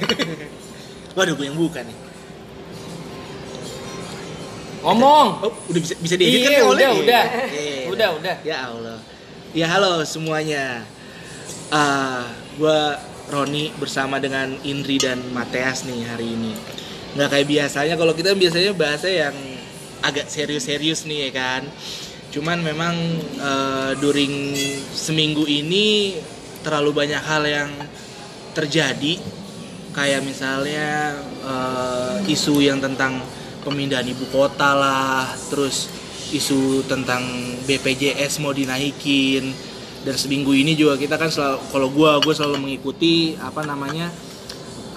Waduh, gue yang buka nih. Ngomong. Oh, udah bisa bisa diedit kan Iya, oleh udah, nih? udah. Iya. Udah, udah. Ya Allah. Ya halo semuanya. Ah, gua Roni bersama dengan Indri dan Mateas nih hari ini. Nggak kayak biasanya kalau kita biasanya bahasa yang agak serius-serius nih ya kan. Cuman memang eh, during seminggu ini terlalu banyak hal yang terjadi kayak misalnya eh, isu yang tentang pemindahan ibu kota lah, terus isu tentang BPJS mau dinaikin dan seminggu ini juga kita kan selalu kalau gua gue selalu mengikuti apa namanya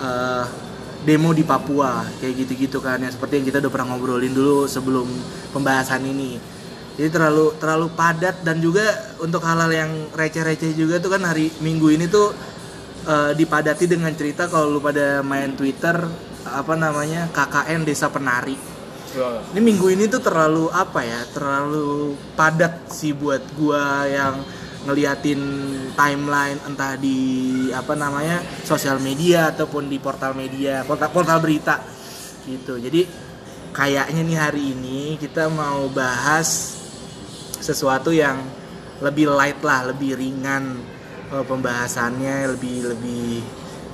eh, demo di Papua kayak gitu-gitu kan ya seperti yang kita udah pernah ngobrolin dulu sebelum pembahasan ini. Jadi terlalu terlalu padat dan juga untuk hal-hal yang receh-receh juga tuh kan hari minggu ini tuh eh, dipadati dengan cerita kalau lu pada main Twitter apa namanya KKN Desa Penari. Ini minggu ini tuh terlalu apa ya terlalu padat sih buat gua yang ngeliatin timeline entah di apa namanya sosial media ataupun di portal media portal portal berita. Gitu. Jadi kayaknya nih hari ini kita mau bahas sesuatu yang lebih light lah lebih ringan eh, pembahasannya lebih lebih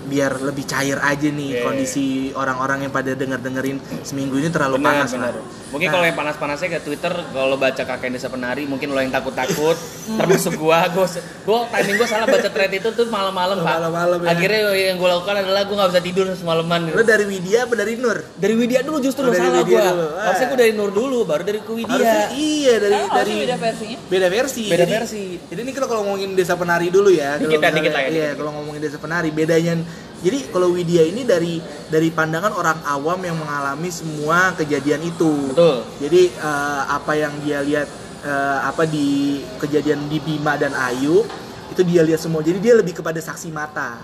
biar lebih cair aja nih Oke. kondisi orang-orang yang pada denger dengerin seminggu ini terlalu Benar, panas benar. lah. Mungkin Nah, kalau yang panas-panasnya ke Twitter, kalau lo baca kakek desa penari, mungkin lo yang takut-takut, termasuk gua, gua, gua timing gua salah baca thread itu tuh malam-malam pak. Malam-malam, ya. Akhirnya yang gua lakukan adalah gua nggak bisa tidur semalaman. Lo dari Widya apa dari Nur? Dari Widya dulu justru Oh, dari salah Widya gua. dulu. Ah. Harusnya gua dari Nur dulu, baru dari ke Harusnya Widya. iya dari Emang dari beda versinya? beda versi. Beda jadi, versi. Jadi ini kalau ngomongin desa penari dulu ya. Dikit dikit misalnya- lah ya, Iya, kalau ngomongin desa penari bedanya. Jadi kalau Widya ini dari dari pandangan orang awam yang mengalami semua kejadian itu. Betul. Jadi eh, apa yang dia lihat eh, apa di kejadian di Bima dan Ayu itu dia lihat semua. Jadi dia lebih kepada saksi mata.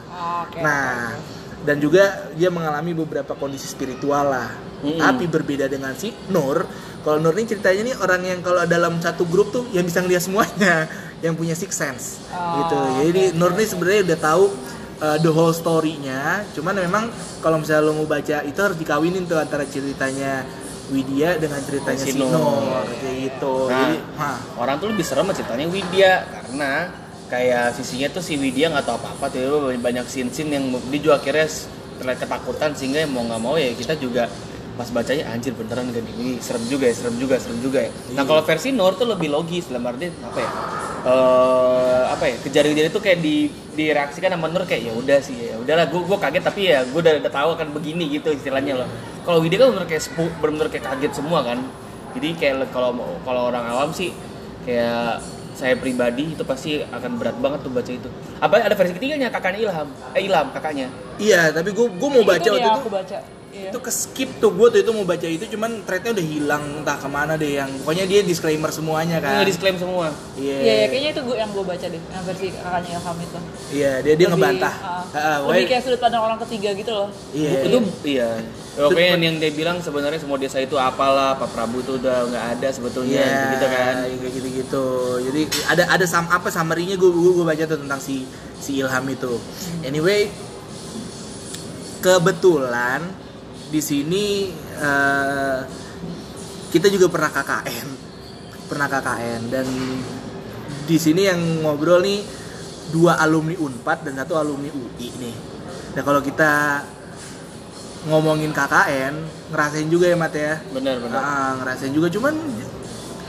Oke. Nah, dan juga dia mengalami beberapa kondisi spiritual lah. Mm-mm. Tapi berbeda dengan si Nur, kalau Nur ini ceritanya nih orang yang kalau dalam satu grup tuh yang bisa ngeliat semuanya, yang punya six sense Oh, gitu. Jadi Nur ini sebenarnya udah tahu uh, the whole story-nya. Cuman memang kalau misalnya lo mau baca itu harus dikawinin tuh antara ceritanya Widya dengan ceritanya Si si Nur. Nur kayak gitu. Nah. Jadi, hah, Orang tuh lebih serem ceritanya Widya karena kayak sisinya tuh si Widya nggak tahu apa-apa tuh banyak scene-scene yang dia juga akhirnya terlihat ketakutan sehingga mau nggak mau ya kita juga pas bacanya anjir beneran gak nih ini serem juga ya serem juga serem juga ya. Nah kalau versi Nur tuh lebih logis dalam arti apa ya? Eh apa ya? Kejadian-kejadian itu kayak di direaksikan sama Nur kayak ya udah sih ya udahlah gue gue kaget tapi ya gue udah, udah tahu akan begini gitu istilahnya loh. Kalau Widya kan bener kayak sepu, bener-bener kayak kaget semua kan. Jadi kayak kalau kalau orang awam sih kayak saya pribadi itu pasti akan berat banget tuh baca itu. Apa ada versi ketiganya? Kakaknya Ilham. Eh Ilham kakaknya. Iya, tapi gue gue mau baca itu waktu itu. aku baca. Iya. itu ke skip tuh gue tuh itu mau baca itu cuman threadnya udah hilang entah ke mana deh yang pokoknya dia disclaimer semuanya kan nggak disclaim semua iya Iya, ya, kayaknya itu gua yang gue baca deh, yang versi kakaknya Ilham itu. iya dia dia Lebih, ngebantah ah, Ah, ah, lebih kayak sudut pandang orang ketiga gitu loh. iya itu iya oke yang, yang dia bilang sebenarnya semua desa itu apalah Pak Prabu itu udah nggak ada sebetulnya Iya, gitu kan kayak gitu-gitu. Jadi ada ada sam apa summary-nya gue gue baca tuh tentang si si Ilham itu. Anyway, kebetulan di sini eh, kita juga pernah KKN. Pernah KKN dan di sini yang ngobrol nih dua alumni Unpad dan satu alumni UI nih. Nah, kalau kita ngomongin KKN, ngerasain juga ya Mat ya. benar benar Ah, ngerasain juga cuman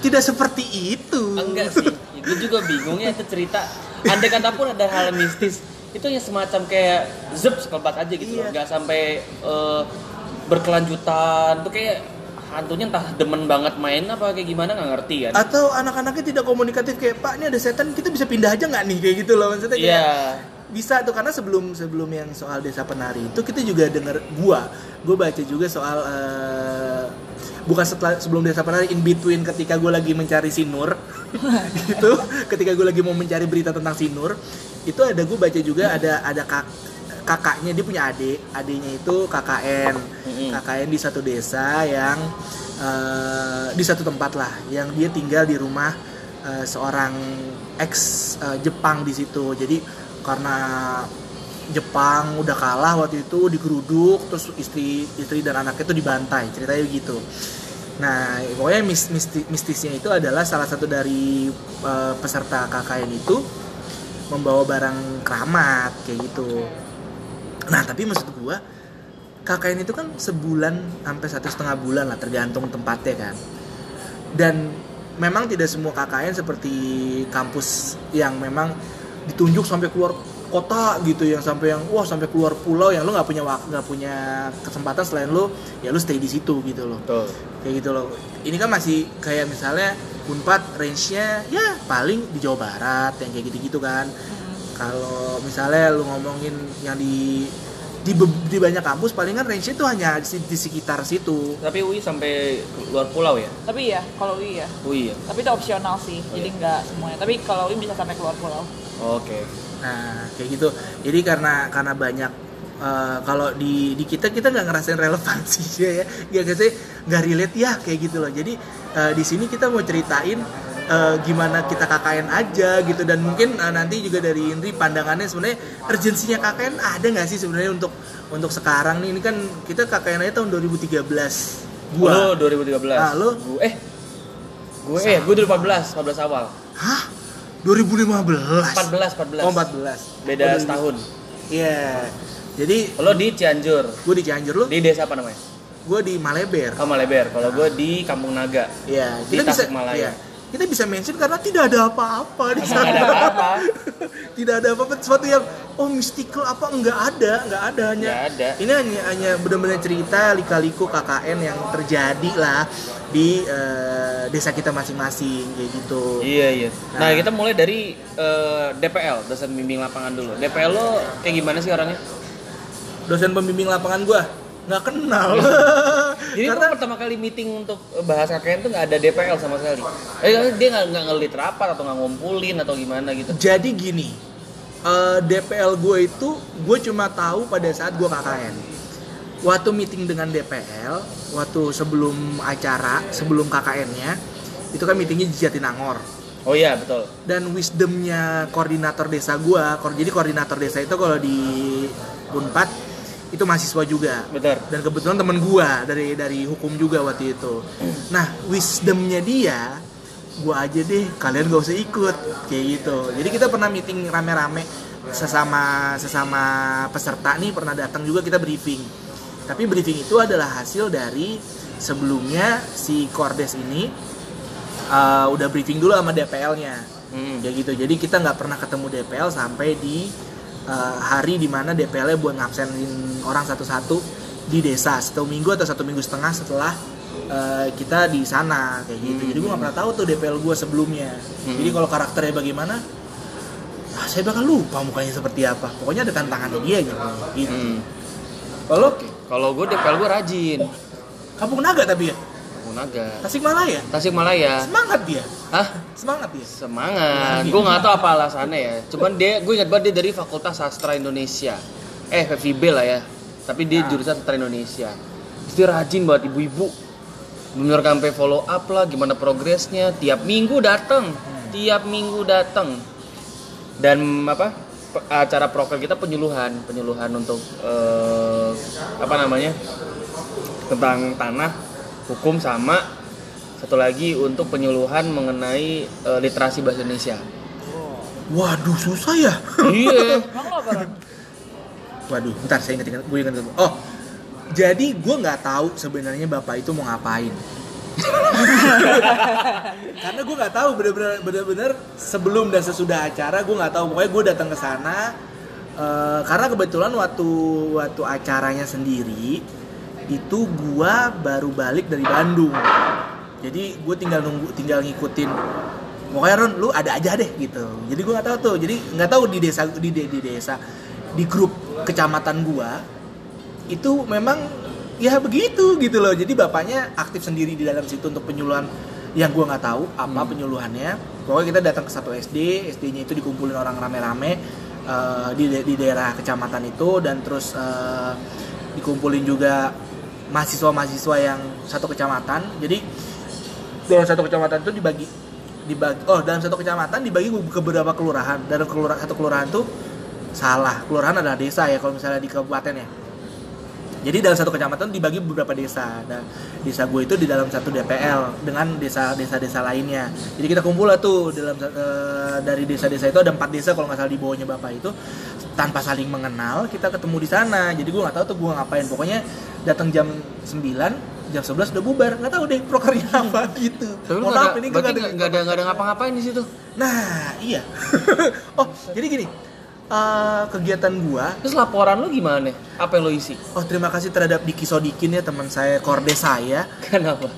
tidak seperti itu. enggak sih itu juga bingungnya itu cerita andai kata pun ada hal mistis itu ya semacam kayak zup sekelebat aja gitu loh Iya. nggak sampai eh, berkelanjutan. Tuh kayak hantunya entah demen banget main apa kayak gimana nggak ngerti kan? Atau anak-anaknya tidak komunikatif kayak Pak ini ada setan kita bisa pindah aja nggak nih? Kayak gitu loh maksudnya kayak iya. Bisa tuh karena sebelum sebelum yang soal desa penari itu kita juga denger gua gua baca juga soal eh, bukan setelah sebelum desa penari in between ketika gua lagi mencari si Nur gitu ketika gua lagi mau mencari berita tentang si Nur itu ada gua baca juga ada ada kak, kakaknya dia punya adik. Adiknya itu KKN Mm-mm. KKN di satu desa yang eh, di satu tempat lah yang dia tinggal di rumah eh, seorang ex eh, Jepang di situ. Jadi karena Jepang udah kalah waktu itu digeruduk terus istri istri dan anaknya itu dibantai ceritanya begitu nah pokoknya mis, misti- mistisnya itu adalah salah satu dari eh, peserta KKN itu membawa barang keramat kayak gitu nah tapi maksud gua KKN itu kan sebulan sampai satu setengah bulan lah tergantung tempatnya kan. Dan memang tidak semua KKN seperti kampus yang memang ditunjuk sampai keluar kota gitu yang sampai yang wah sampai keluar pulau yang lu nggak punya waktu nggak punya kesempatan selain lu ya lu stay di situ gitu loh. Betul. kayak gitu loh. Ini kan masih kayak misalnya unpad range-nya ya paling di Jawa Barat yang kayak gitu-gitu kan kalau misalnya lu ngomongin yang di di, be- di banyak kampus palingan range-nya tuh hanya di, di sekitar situ Tapi UI sampai luar pulau ya? Tapi ya, kalau UI ya. UI ya. Tapi itu opsional sih, jadi nggak semuanya. Tapi kalau UI bisa sampai keluar pulau. Oke. Nah, kayak gitu. Jadi karena karena banyak eh, kalau di di kita kita nggak ngerasain relevansi ya, ya nggak sih nggak relate ya kayak gitu loh. Jadi eh, di sini kita mau ceritain eh, gimana kita KKN aja gitu dan mungkin eh, nanti juga dari Indri pandangannya sebenarnya urgensinya KKN ada nggak sih sebenarnya untuk untuk sekarang nih ini kan kita KKN aja tahun 2013 Lo gua 2013. Ah, lo? Gue eh gue eh gue 2014, 14 awal. hah 2015 14, 14. oh 14 Beda Oh, setahun. iya jadi Lo di Cianjur. gue di Cianjur lu Di desa apa namanya? gue di Maleber Oh Maleber. Kalau gue di Kampung Naga. Iya, Di kita bisa Tasikmalaya. iya, kita bisa mention karena tidak ada apa-apa di sana. Nggak ada apa-apa. tidak ada apa-apa sesuatu yang oh mystical apa enggak ada, enggak ada hanya. Ada. Ini hanya hanya benar-benar cerita lika-liku KKN yang terjadi lah di eh, desa kita masing-masing kayak gitu. Iya iya. Nah, Nah. kita mulai dari eh, DPL, dosen bimbing lapangan dulu. DPL lo kayak gimana sih orangnya? Dosen pembimbing lapangan gua nggak kenal. Jadi karena pertama kali meeting untuk bahas KKN tuh nggak ada DPL sama sekali. Eh dia nggak nggak ngelit rapat atau nggak ngumpulin atau gimana gitu. Jadi gini, eh, DPL gue itu gue cuma tahu pada saat gue KKN. Waktu meeting dengan DPL, waktu sebelum acara, sebelum KKN-nya, itu kan meetingnya di Jatinangor. Oh iya betul. Dan wisdomnya koordinator desa gue, jadi koordinator desa itu kalau di Unpad itu mahasiswa juga. Betul. dan kebetulan temen gua dari dari hukum juga waktu itu. Nah wisdomnya dia gua aja deh kalian gak usah ikut kayak gitu. Jadi kita pernah meeting rame-rame sesama sesama peserta nih pernah datang juga kita briefing. Tapi briefing itu adalah hasil dari sebelumnya si Kordes ini uh, udah briefing dulu sama DPL-nya Hmm. kayak gitu. Jadi kita nggak pernah ketemu DPL sampai di uh, hari di mana DPL-nya buat ngabsenin orang satu-satu di desa satu minggu atau satu minggu setengah setelah uh, kita di sana kayak gitu jadi gue nggak pernah tahu tuh DPL gue sebelumnya Hmm. jadi kalau karakternya bagaimana ah, saya bakal lupa mukanya seperti apa pokoknya ada tantangannya dia gitu, gitu. Hmm. kalau Kalau gue DPL gue rajin. kampung naga tapi ya Naga. Tasikmalaya Tasikmalaya. semangat dia Hah? semangat dia Semangat. Gue nggak tahu apa alasannya ya. Cuman dia, gue ingat banget dia dari Fakultas Sastra Indonesia. Eh, FIB lah ya. Tapi dia Ah. jurusan Sastra Indonesia. Terus dia rajin banget ibu-ibu. Bener sampai follow up lah gimana progresnya. Tiap minggu datang. Tiap minggu datang. Dan apa? Acara proker kita penyuluhan, penyuluhan untuk eh, apa namanya? tentang tanah, hukum sama satu lagi untuk penyuluhan mengenai eh, literasi bahasa Indonesia. waduh susah ya iya. Waduh, bentar saya ingat ingat gue ingat ingat. Oh, jadi gue nggak tahu sebenarnya bapak itu mau ngapain. Karena gue nggak tahu bener-bener bener-bener sebelum dan sesudah acara gue nggak tahu. Pokoknya gue datang ke sana eh, karena kebetulan waktu waktu acaranya sendiri itu gue baru balik dari Bandung. Jadi gue tinggal nunggu, tinggal ngikutin. Pokoknya Ron, lu ada aja deh gitu. Jadi gue nggak tahu tuh. Jadi nggak tahu di desa di, de- di desa di grup kecamatan gua itu memang ya begitu gitu loh. Jadi bapaknya aktif sendiri di dalam situ untuk penyuluhan yang gua nggak tahu apa penyuluhannya. Pokoknya kita datang ke satu SD, SD-nya itu dikumpulin orang rame-rame eh, di di daerah kecamatan itu dan terus eh, dikumpulin juga mahasiswa-mahasiswa yang satu kecamatan. Jadi dalam satu kecamatan itu dibagi dibagi oh dalam satu kecamatan dibagi ke beberapa kelurahan dalam kelurahan satu kelurahan tuh salah kelurahan adalah desa ya kalau misalnya di kabupaten ya jadi dalam satu kecamatan dibagi beberapa desa. Nah, desa gue itu di dalam satu DPL dengan desa-desa-desa lainnya. Jadi kita kumpul lah tuh dalam eh, dari desa-desa itu ada empat desa kalau nggak salah di bawahnya bapak itu tanpa saling mengenal kita ketemu di sana. Jadi gue nggak tahu tuh gue ngapain. Pokoknya datang jam 9 jam 11 udah bubar nggak tahu deh prokernya apa gitu. Tapi maaf, ada, ini nggak nggak nggak ada nggak ada ngapa-ngapain di situ. Nah iya. oh jadi gini eh, kegiatan gua Terus laporan lu gimana? Apa yang lo isi? Oh terima kasih terhadap Diki Sodikin ya teman saya korde saya Kenapa?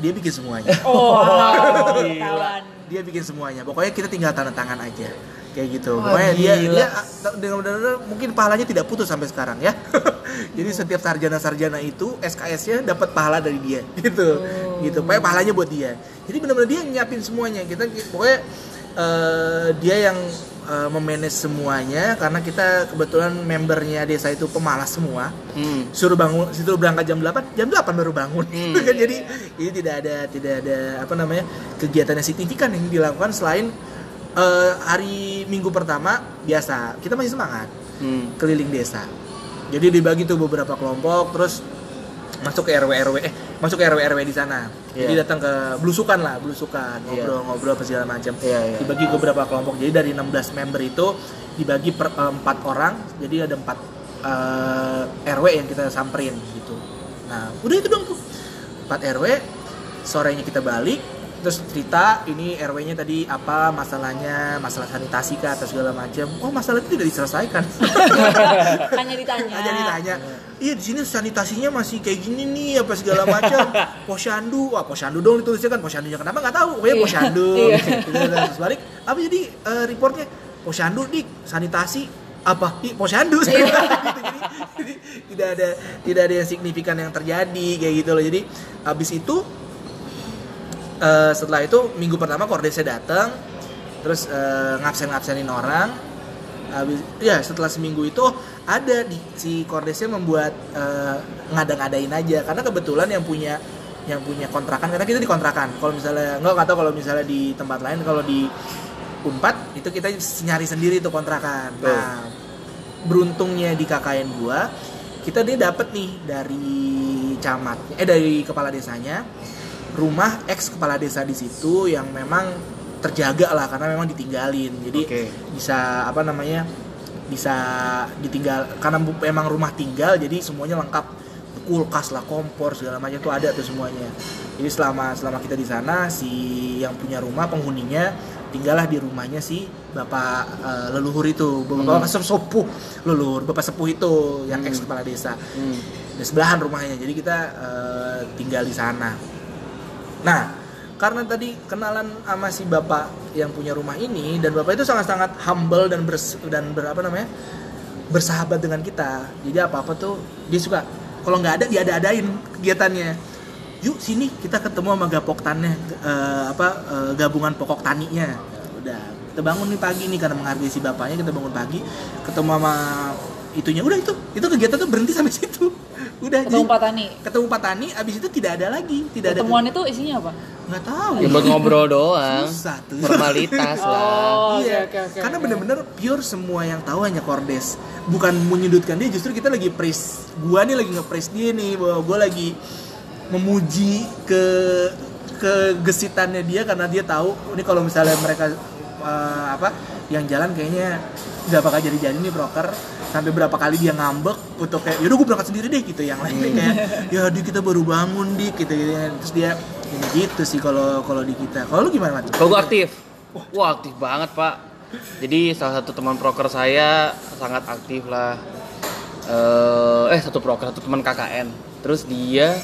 dia bikin semuanya Oh, gila. kawan. dia bikin semuanya pokoknya kita tinggal tanda tangan aja kayak gitu. Wah, pokoknya dia dia ah, dengan benar-benar mungkin pahalanya tidak putus sampai sekarang ya. Jadi setiap sarjana-sarjana itu SKS-nya dapat pahala dari dia gitu. Gitu. Pokoknya pahalanya buat dia. Jadi benar-benar dia nyiapin semuanya. Kita pokoknya eh, dia yang eh, memanage semuanya karena kita kebetulan membernya desa itu pemalas semua. Hmm. suruh bangun situ berangkat jam 8 jam 8 baru bangun. Hmm. Jadi ini tidak ada tidak ada apa namanya kegiatan yang signifikan yang dilakukan selain eh, hari minggu pertama biasa. Kita masih semangat. Hmm. keliling desa. Jadi dibagi tuh beberapa kelompok terus masuk ke RW RW eh masuk ke RW RW di sana. Jadi Iya. datang ke belusukan lah belusukan. Iya. ngobrol ngobrol apa segala macam Iya, iya. dibagi ke beberapa kelompok. Jadi dari 16 member itu dibagi per eh, empat orang. Jadi ada empat eh, RW yang kita samperin gitu. Nah udah itu dong tuh. Empat RW sorenya kita balik terus cerita ini RW-nya tadi apa masalahnya masalah sanitasi kah atau segala macam. Oh masalah itu tidak diselesaikan. Hanya ditanya. hanya ditanya. Iya di sini sanitasinya masih kayak gini nih apa segala macam. Posyandu. Wah posyandu dong ditulisnya kan posyandunya. Kenapa nggak tahu? Pokoknya Iya. posyandu. Iya. Gitu, terus balik. Apa jadi eh, reportnya? Posyandu dik. Sanitasi. Apa? Ih, posyandu. Gitu, jadi, jadi tidak ada tidak ada yang signifikan yang terjadi kayak gitu loh. Jadi habis itu eh, setelah itu minggu pertama kordesnya datang terus eh, ngabsen-ngabsenin orang. Habis ya setelah seminggu itu ada di si kordesnya membuat eh, ngada-ngadain aja. Karena kebetulan yang punya yang punya kontrakan karena kita di kontrakan. Kalau misalnya nggak kata kalau misalnya di tempat lain kalau di Unpad itu kita nyari sendiri tuh kontrakan. Betul. nah beruntungnya di KKN gua kita dia dapat nih dari camat eh dari kepala desanya rumah ex kepala desa di situ yang memang terjaga lah karena memang ditinggalin. Jadi Oke. bisa apa namanya bisa ditinggal karena memang rumah tinggal jadi semuanya lengkap. Kulkas lah kompor segala macam itu ada tuh semuanya. Jadi selama selama kita di sana si yang punya rumah penghuninya tinggallah di rumahnya si bapak eh, leluhur itu. Bapak, bapak sepuh leluhur bapak sepuh itu yang ex kepala desa. Hmm. di sebelahan rumahnya. Jadi kita eh, tinggal di sana nah karena tadi kenalan sama si bapak yang punya rumah ini dan bapak itu sangat-sangat humble dan bers dan berapa namanya bersahabat dengan kita. Jadi apa apa tuh dia suka. Kalau nggak ada dia ada adain kegiatannya. Yuk sini kita ketemu sama gapoktannya eh, apa eh, gabungan pokok taninya. Ya udah kita bangun nih pagi nih karena menghargai si bapaknya kita bangun pagi ketemu sama itunya. Udah itu itu kegiatan tuh berhenti sampai situ udah Ketemu jadi- Pak Tani. ketemu Pak Tani abis itu tidak ada lagi tidak ada Pertemuan itu isinya apa? nggak tahu Ya buat ngobrol doang. susah tuh Formalitas lah. Oh, iya, oke, oke, karena oke. bener-bener pure semua yang tahu hanya Kordes. Bukan menyudutkan dia, justru kita lagi praise. Gua nih lagi nge-praise dia nih, bahwa gua lagi memuji ke kegesitannya dia karena dia tahu ini kalau misalnya mereka eh, apa yang jalan kayaknya nggak bakal jadi-jadi nih broker sampai berapa kali dia ngambek untuk kayak yaudah gue berangkat sendiri deh gitu yang lainnya kayak ya di kita baru bangun dik gitu, gitu terus dia ini gitu sih kalau kalau di kita kalau lu gimana Mat? Kalau gue aktif, wah aktif banget pak. Jadi salah satu teman proker saya sangat aktif lah. Eh, eh satu proker, satu teman KKN. Terus dia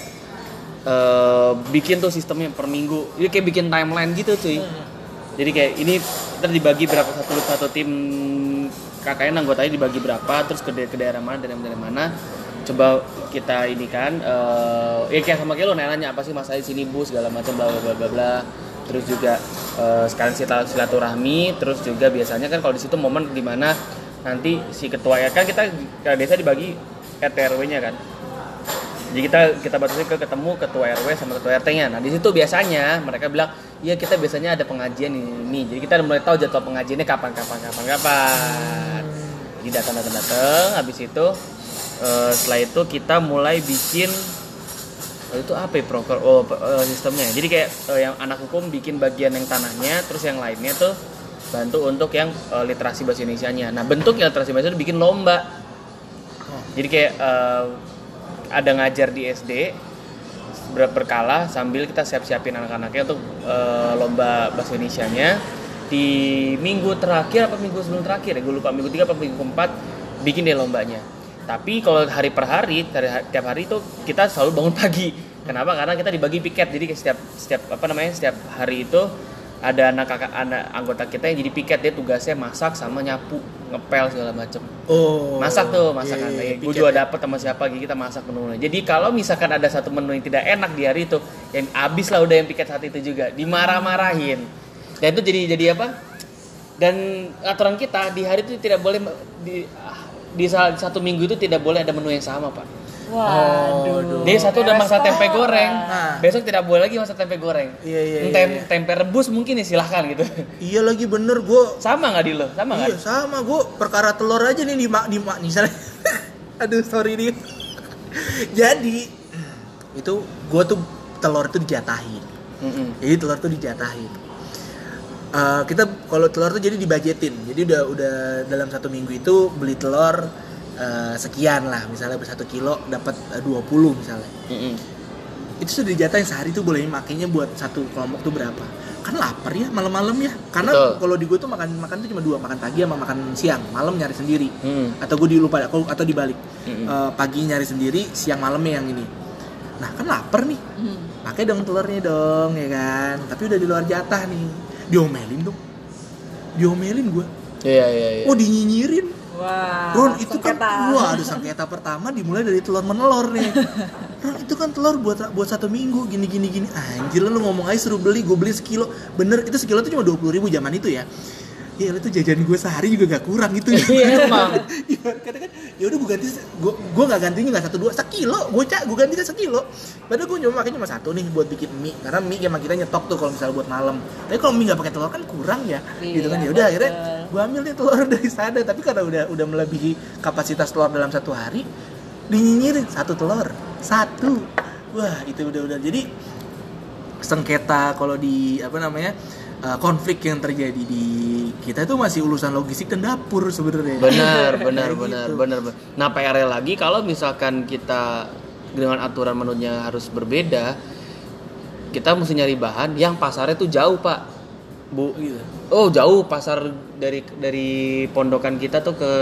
eh, bikin tuh sistemnya per minggu. Dia kayak bikin timeline gitu cuy. Jadi kayak ini ntar dibagi berapa satu satu tim KKN anggotanya dibagi berapa, terus ke, ke daerah mana, daerah daerah mana. Coba kita ini kan, eh ya kayak sama kayak lo nanya apa sih masalah di sini bu segala macam bla bla bla bla. Terus juga eh, sekalian silat- silaturahmi, terus juga biasanya kan kalau di situ momen di mana nanti si ketua ya kan kita ke desa dibagi RT RW-nya kan. Jadi kita kita batasi ke ketemu ketua RW sama ketua RT-nya. Nah di situ biasanya mereka bilang, iya kita biasanya ada pengajian ini, ini. Jadi kita mulai tahu jadwal pengajiannya kapan, kapan, kapan, kapan. Jadi datang datang datang, habis itu eh, setelah itu kita mulai bikin eh, itu apa ya proker oh eh, sistemnya. Jadi kayak eh, yang anak hukum bikin bagian yang tanahnya, terus yang lainnya tuh bantu untuk yang eh, literasi bahasa Indonesianya. Nah bentuk literasi bahasa itu bikin lomba. Jadi kayak eh, ada ngajar di SD ber- berkala sambil kita siap-siapin anak-anaknya untuk eh, lomba bahasa Indonesianya. Di minggu terakhir apa minggu sebelum terakhir ya gue lupa minggu tiga apa minggu keempat bikin deh lombanya. Tapi kalau hari per hari tiap hari itu kita selalu bangun pagi. Kenapa? Karena kita dibagi piket. Jadi setiap setiap apa namanya setiap hari itu ada anak kakak anak anggota kita yang jadi piket dia tugasnya masak sama nyapu ngepel segala macem. Oh. masak tuh masakan. Iya, iya, gue juga dapet sama siapa gitu kita masak menunya. Jadi kalau misalkan ada satu menu yang tidak enak di hari itu yang abis lah udah yang piket saat itu juga dimarah-marahin. Dan itu jadi jadi apa? Dan aturan kita di hari itu tidak boleh di di satu minggu itu tidak boleh ada menu yang sama pak Waduh. jadi satu udah masak tempe goreng Nah. besok tidak boleh lagi masak tempe goreng Iya, iya, iya, Tem- iya. tempe rebus mungkin ya silahkan gitu Iya lagi bener gue sama nggak di lo sama nggak Iya sama gue perkara telur aja nih di mak di mak misalnya. Aduh sorry nih. Jadi itu gue tuh telur itu dijatahin. Mm-mm. Jadi telur tuh dijatahin. Eh, kita kalau telur tuh jadi dibajetin. Jadi udah udah dalam satu minggu itu beli telur eh, sekian lah. Misalnya satu kilo dapat eh, 20 misalnya. Mm-mm. Itu sudah dijatahin sehari tuh boleh makainya buat satu kelompok tuh berapa? Kan lapar ya malam-malam ya. Karena kalau di gue tuh makan makan tuh cuma dua, makan pagi sama makan siang. Malam nyari sendiri. Mm. Atau gue dilupa atau dibalik. Mm-mm. Eh, pagi nyari sendiri, siang malamnya yang ini. Nah kan lapar nih. Hmm. Pakai dong telurnya dong ya kan. Tapi udah di luar jatah nih. Diomelin dong. Diomelin gue. Iya iya iya. Oh dinyinyirin. Wah. Ron itu kan sengketa. wah ada sengketa pertama dimulai dari telur menelor nih. Ron itu kan telur buat buat satu minggu gini gini gini. Anjir lu ngomong aja suruh beli gue beli sekilo. Bener itu sekilo tuh cuma dua puluh ribu zaman itu ya. Ya itu jajan gue sehari juga gak kurang itu. Iya, emang. Iya kata kan ya udah gue ganti gue gue nggak gantinya nggak satu dua sekilo gue cak gue ganti kan sekilo. Padahal gue nyoba makanya cuma satu nih buat bikin mie karena mie emang kita nyetok tuh kalau misalnya buat malam. Tapi kalau mie nggak pakai telur kan kurang ya. gitu kan Iya, ya udah akhirnya gue ambil nih telur dari sana tapi karena udah udah melebihi kapasitas telur dalam satu hari dinyinyirin satu telur satu wah itu udah udah jadi sengketa kalau di apa namanya eh, konflik yang terjadi di kita itu masih urusan logistik dan dapur sebenarnya benar benar benar gitu. benar benar. nah PR lagi kalau misalkan kita dengan aturan menunya harus berbeda kita mesti nyari bahan yang pasarnya tuh jauh pak bu Gitu. oh jauh pasar dari dari pondokan kita tuh ke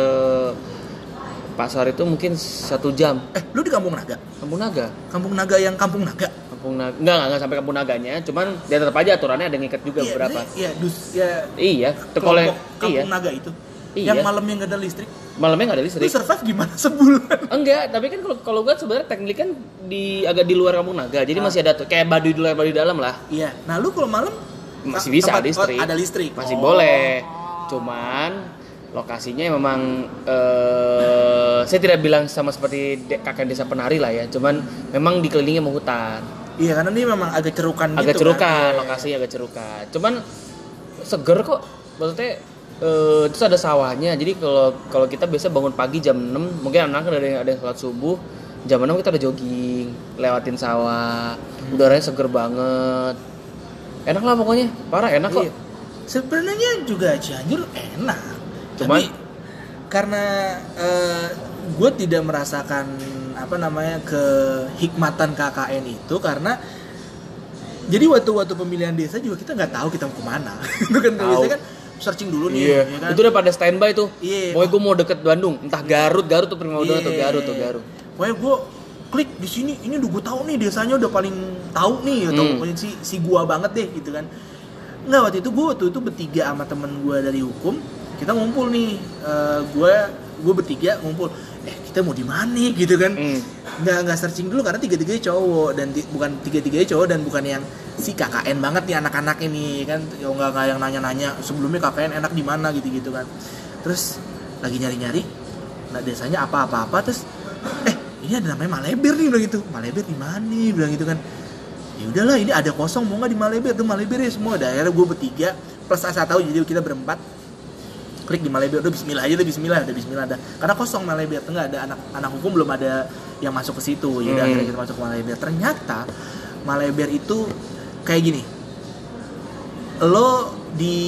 pasar itu mungkin satu jam eh lu di kampung naga kampung naga kampung naga yang kampung naga kampung naga enggak enggak, enggak sampai kampung naganya cuman dia tetap aja aturannya ada ngikat juga Iya, beberapa iya dus ya iya kelompok kampung iya naga itu Iya. yang malamnya nggak ada listrik malamnya nggak ada listrik survive gimana sebulan Enggak, tapi kan kalau kalau gue sebenarnya teknik kan di agak di luar kampung naga, jadi Ah. masih ada tuh kayak baduy di luar baduy dalam lah. iya nah lu kalau malam Masih bisa tempat- ada listrik. oh, ada listrik Masih Oh. boleh. Cuman lokasinya memang eh saya tidak bilang sama seperti kakek desa penari lah ya, cuman memang dikelilingi sama hutan. Iya karena ini memang agak cerukan Agak gitu cerukan, kan. Iya. lokasinya agak cerukan. Cuman seger kok. Maksudnya eh, terus ada sawahnya. Jadi kalau kalau kita biasa bangun pagi jam 6, mungkin anak ada yang ada yang sholat subuh. Jam 6 kita udah jogging, lewatin sawah. Hmm. Udaranya seger banget. Enak lah pokoknya. Parah enak kok. Iya. Sebenarnya juga Cianjur enak. Cuman- Tapi karena gue tidak merasakan apa namanya kehikmatan KKN itu karena jadi waktu waktu pemilihan desa juga kita nggak tahu kita mau ke mana. itu kan biasanya kan searching dulu nih, Iya. ya kan? Itu udah pada standby tuh. Iya. Pokoknya gue mau deket Bandung, entah Garut, Garut tuh Prima Udah tuh Iya. Garut tuh Garut. Pokoknya gue klik di sini, ini udah gue tahu nih desanya udah paling tahu nih atau Hmm. pokoknya si si gua banget deh gitu kan. Nggak waktu itu gue waktu itu bertiga sama temen gue dari hukum kita ngumpul nih, gue gue bertiga ngumpul. Kita mau di mana? gitu kan? Hmm. Nggak nggak searching dulu karena tiga tiganya cowok dan ti- bukan tiga tiganya cowok dan bukan yang si KKN banget nih anak-anak ini kan. Ya nggak nggak yang nanya-nanya sebelumnya KKN enak di mana? gitu gitu kan. Terus lagi nyari-nyari nah desanya apa-apa-apa terus eh ini ada namanya Maleber nih bilang gitu. Maleber di mana? nih bilang gitu kan. Ya udahlah ini ada kosong mau nggak di Maleber? Tuh Maleber ya semua akhirnya gue bertiga plus asa tahu jadi kita berempat klik di Maleber udah Bismillah aja udah Bismillah udah Bismillah dah. Karena kosong Maleber tuh nggak ada anak anak hukum belum ada yang masuk ke situ. Ya udah Hmm. akhirnya kita masuk ke Maleber ternyata Maleber itu kayak gini. Lo di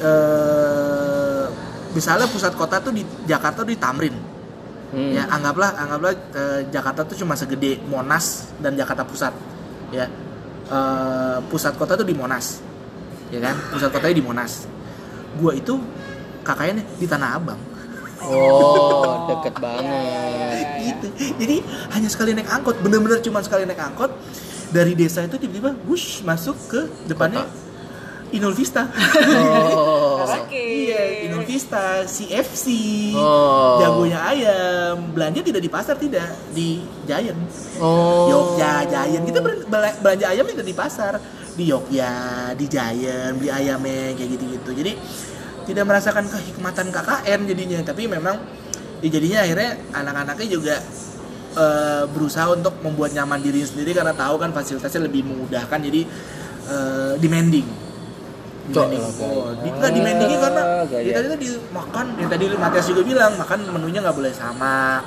eh, misalnya pusat kota tuh di Jakarta tuh di Tamrin. Hmm. ya anggaplah anggaplah eh, Jakarta tuh cuma segede Monas dan Jakarta Pusat. Ya Eh, pusat kota tuh di Monas. Ya kan? Pusat kotanya di Monas. Gua itu kakaknya nih di Tanah Abang Oh, deket Iya, banget. gitu jadi hanya sekali naik angkot bener-bener cuma sekali naik angkot dari desa itu tiba-tiba wush masuk ke depannya Inul Vista Oh. Oke. iya Inul Vista CFC Oh. jagonya ayam belanja tidak di pasar tidak di Giant Oh. Yogya, Giant kita belanja ayam tidak di pasar di Yogya, di Giant, beli ayamnya kayak gitu-gitu. Jadi tidak merasakan kehikmatan KKN jadinya, tapi memang ya jadinya akhirnya anak-anaknya juga eh, berusaha untuk membuat nyaman diri sendiri karena tahu kan fasilitasnya lebih memudahkan jadi eh, demanding. Demanding. Oh, di, enggak demandingnya karena Gaya. ya, tadi tadi makan yang tadi Matias juga bilang makan menunya nggak boleh sama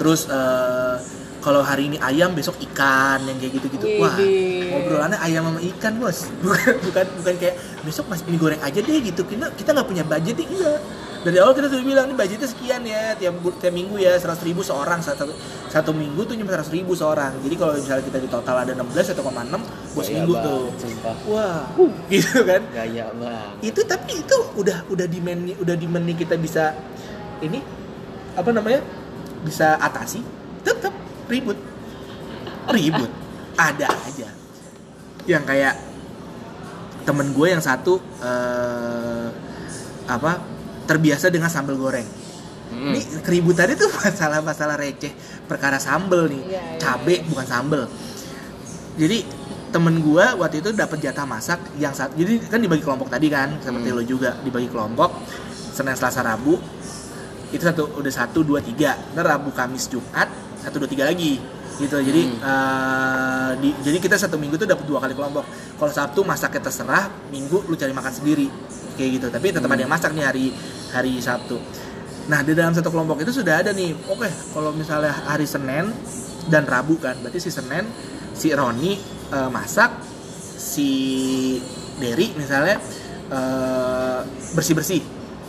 terus eh, kalau hari ini ayam besok ikan yang kayak gitu-gitu. Wah Widih. obrolannya ayam sama ikan bos. Bukan bukan bukan kayak besok mas ini goreng aja deh gitu. Kita kita nggak punya budget nih enggak. Dari awal kita sudah bilang nih budgetnya sekian ya tiap tiap minggu ya seratus ribu seorang satu satu minggu tuh cuma seratus ribu seorang. Jadi kalau misalnya kita di total ada 16 atau enam bos Gaya minggu banget, tuh. Sumpah. wah gitu kan? Gaya banget. itu tapi itu udah udah demand udah demand nih kita bisa ini apa namanya bisa atasi. Tetap ribut. Ribut. Ada aja. Yang kayak temen gue yang satu eh, apa terbiasa dengan sambal goreng. Hmm. ini keributannya tuh masalah-masalah receh. Perkara sambel nih. Iya, iya, cabe bukan sambel jadi temen gua waktu itu dapat jatah masak yang saat jadi kan dibagi kelompok tadi kan seperti Hmm. lo juga dibagi kelompok. Senin selasa rabu. Itu satu udah satu dua tiga. Ntar rabu kamis jumat satu dua tiga lagi gitu. Jadi Hmm. eh, di- jadi kita satu minggu tuh dapat dua kali kelompok. Kalau sabtu masaknya terserah minggu lu cari makan sendiri kayak gitu. Tapi tetap Hmm. ada yang masak nih hari hari sabtu. Nah di dalam satu kelompok itu sudah ada nih oke kalau misalnya hari senin dan rabu kan berarti si senin si Roni eh, masak si Derry misalnya bersih bersih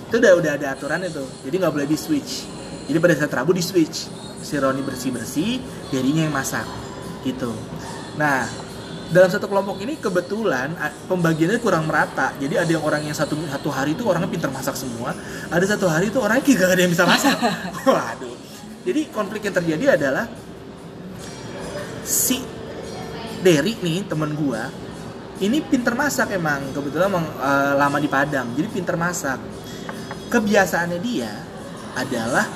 itu udah udah ada aturan itu jadi nggak boleh di switch. Jadi pada saat rabu di switch si Roni bersih bersih Derrynya yang masak gitu. Nah dalam satu kelompok ini kebetulan pembagiannya kurang merata. Jadi ada yang orang yang satu satu hari itu orangnya pintar masak semua ada satu hari itu orangnya gak ada yang bisa masak. Waduh. Jadi konflik yang terjadi adalah si Derry nih temen gua ini pinter masak emang. Kebetulan emang eh, lama di Padang jadi pinter masak. Kebiasaannya dia adalah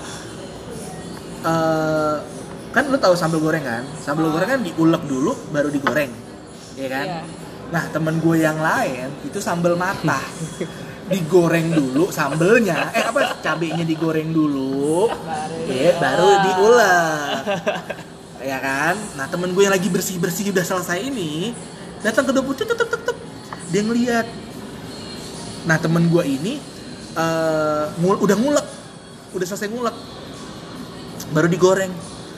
eh kan lu tahu sambal goreng kan? Sambal goreng kan diulek dulu baru digoreng. Ya kan? Iya. nah temen gue yang lain itu sambal matah. Digoreng dulu sambelnya. Eh apa? Cabenya digoreng dulu. Baru ya baru diulek. ya kan? Nah temen gue yang lagi bersih bersih udah selesai ini datang ke dapur tek tek tek dia ngeliat. Nah temen gue ini eh, ngul- udah ngulek. Udah selesai ngulek baru digoreng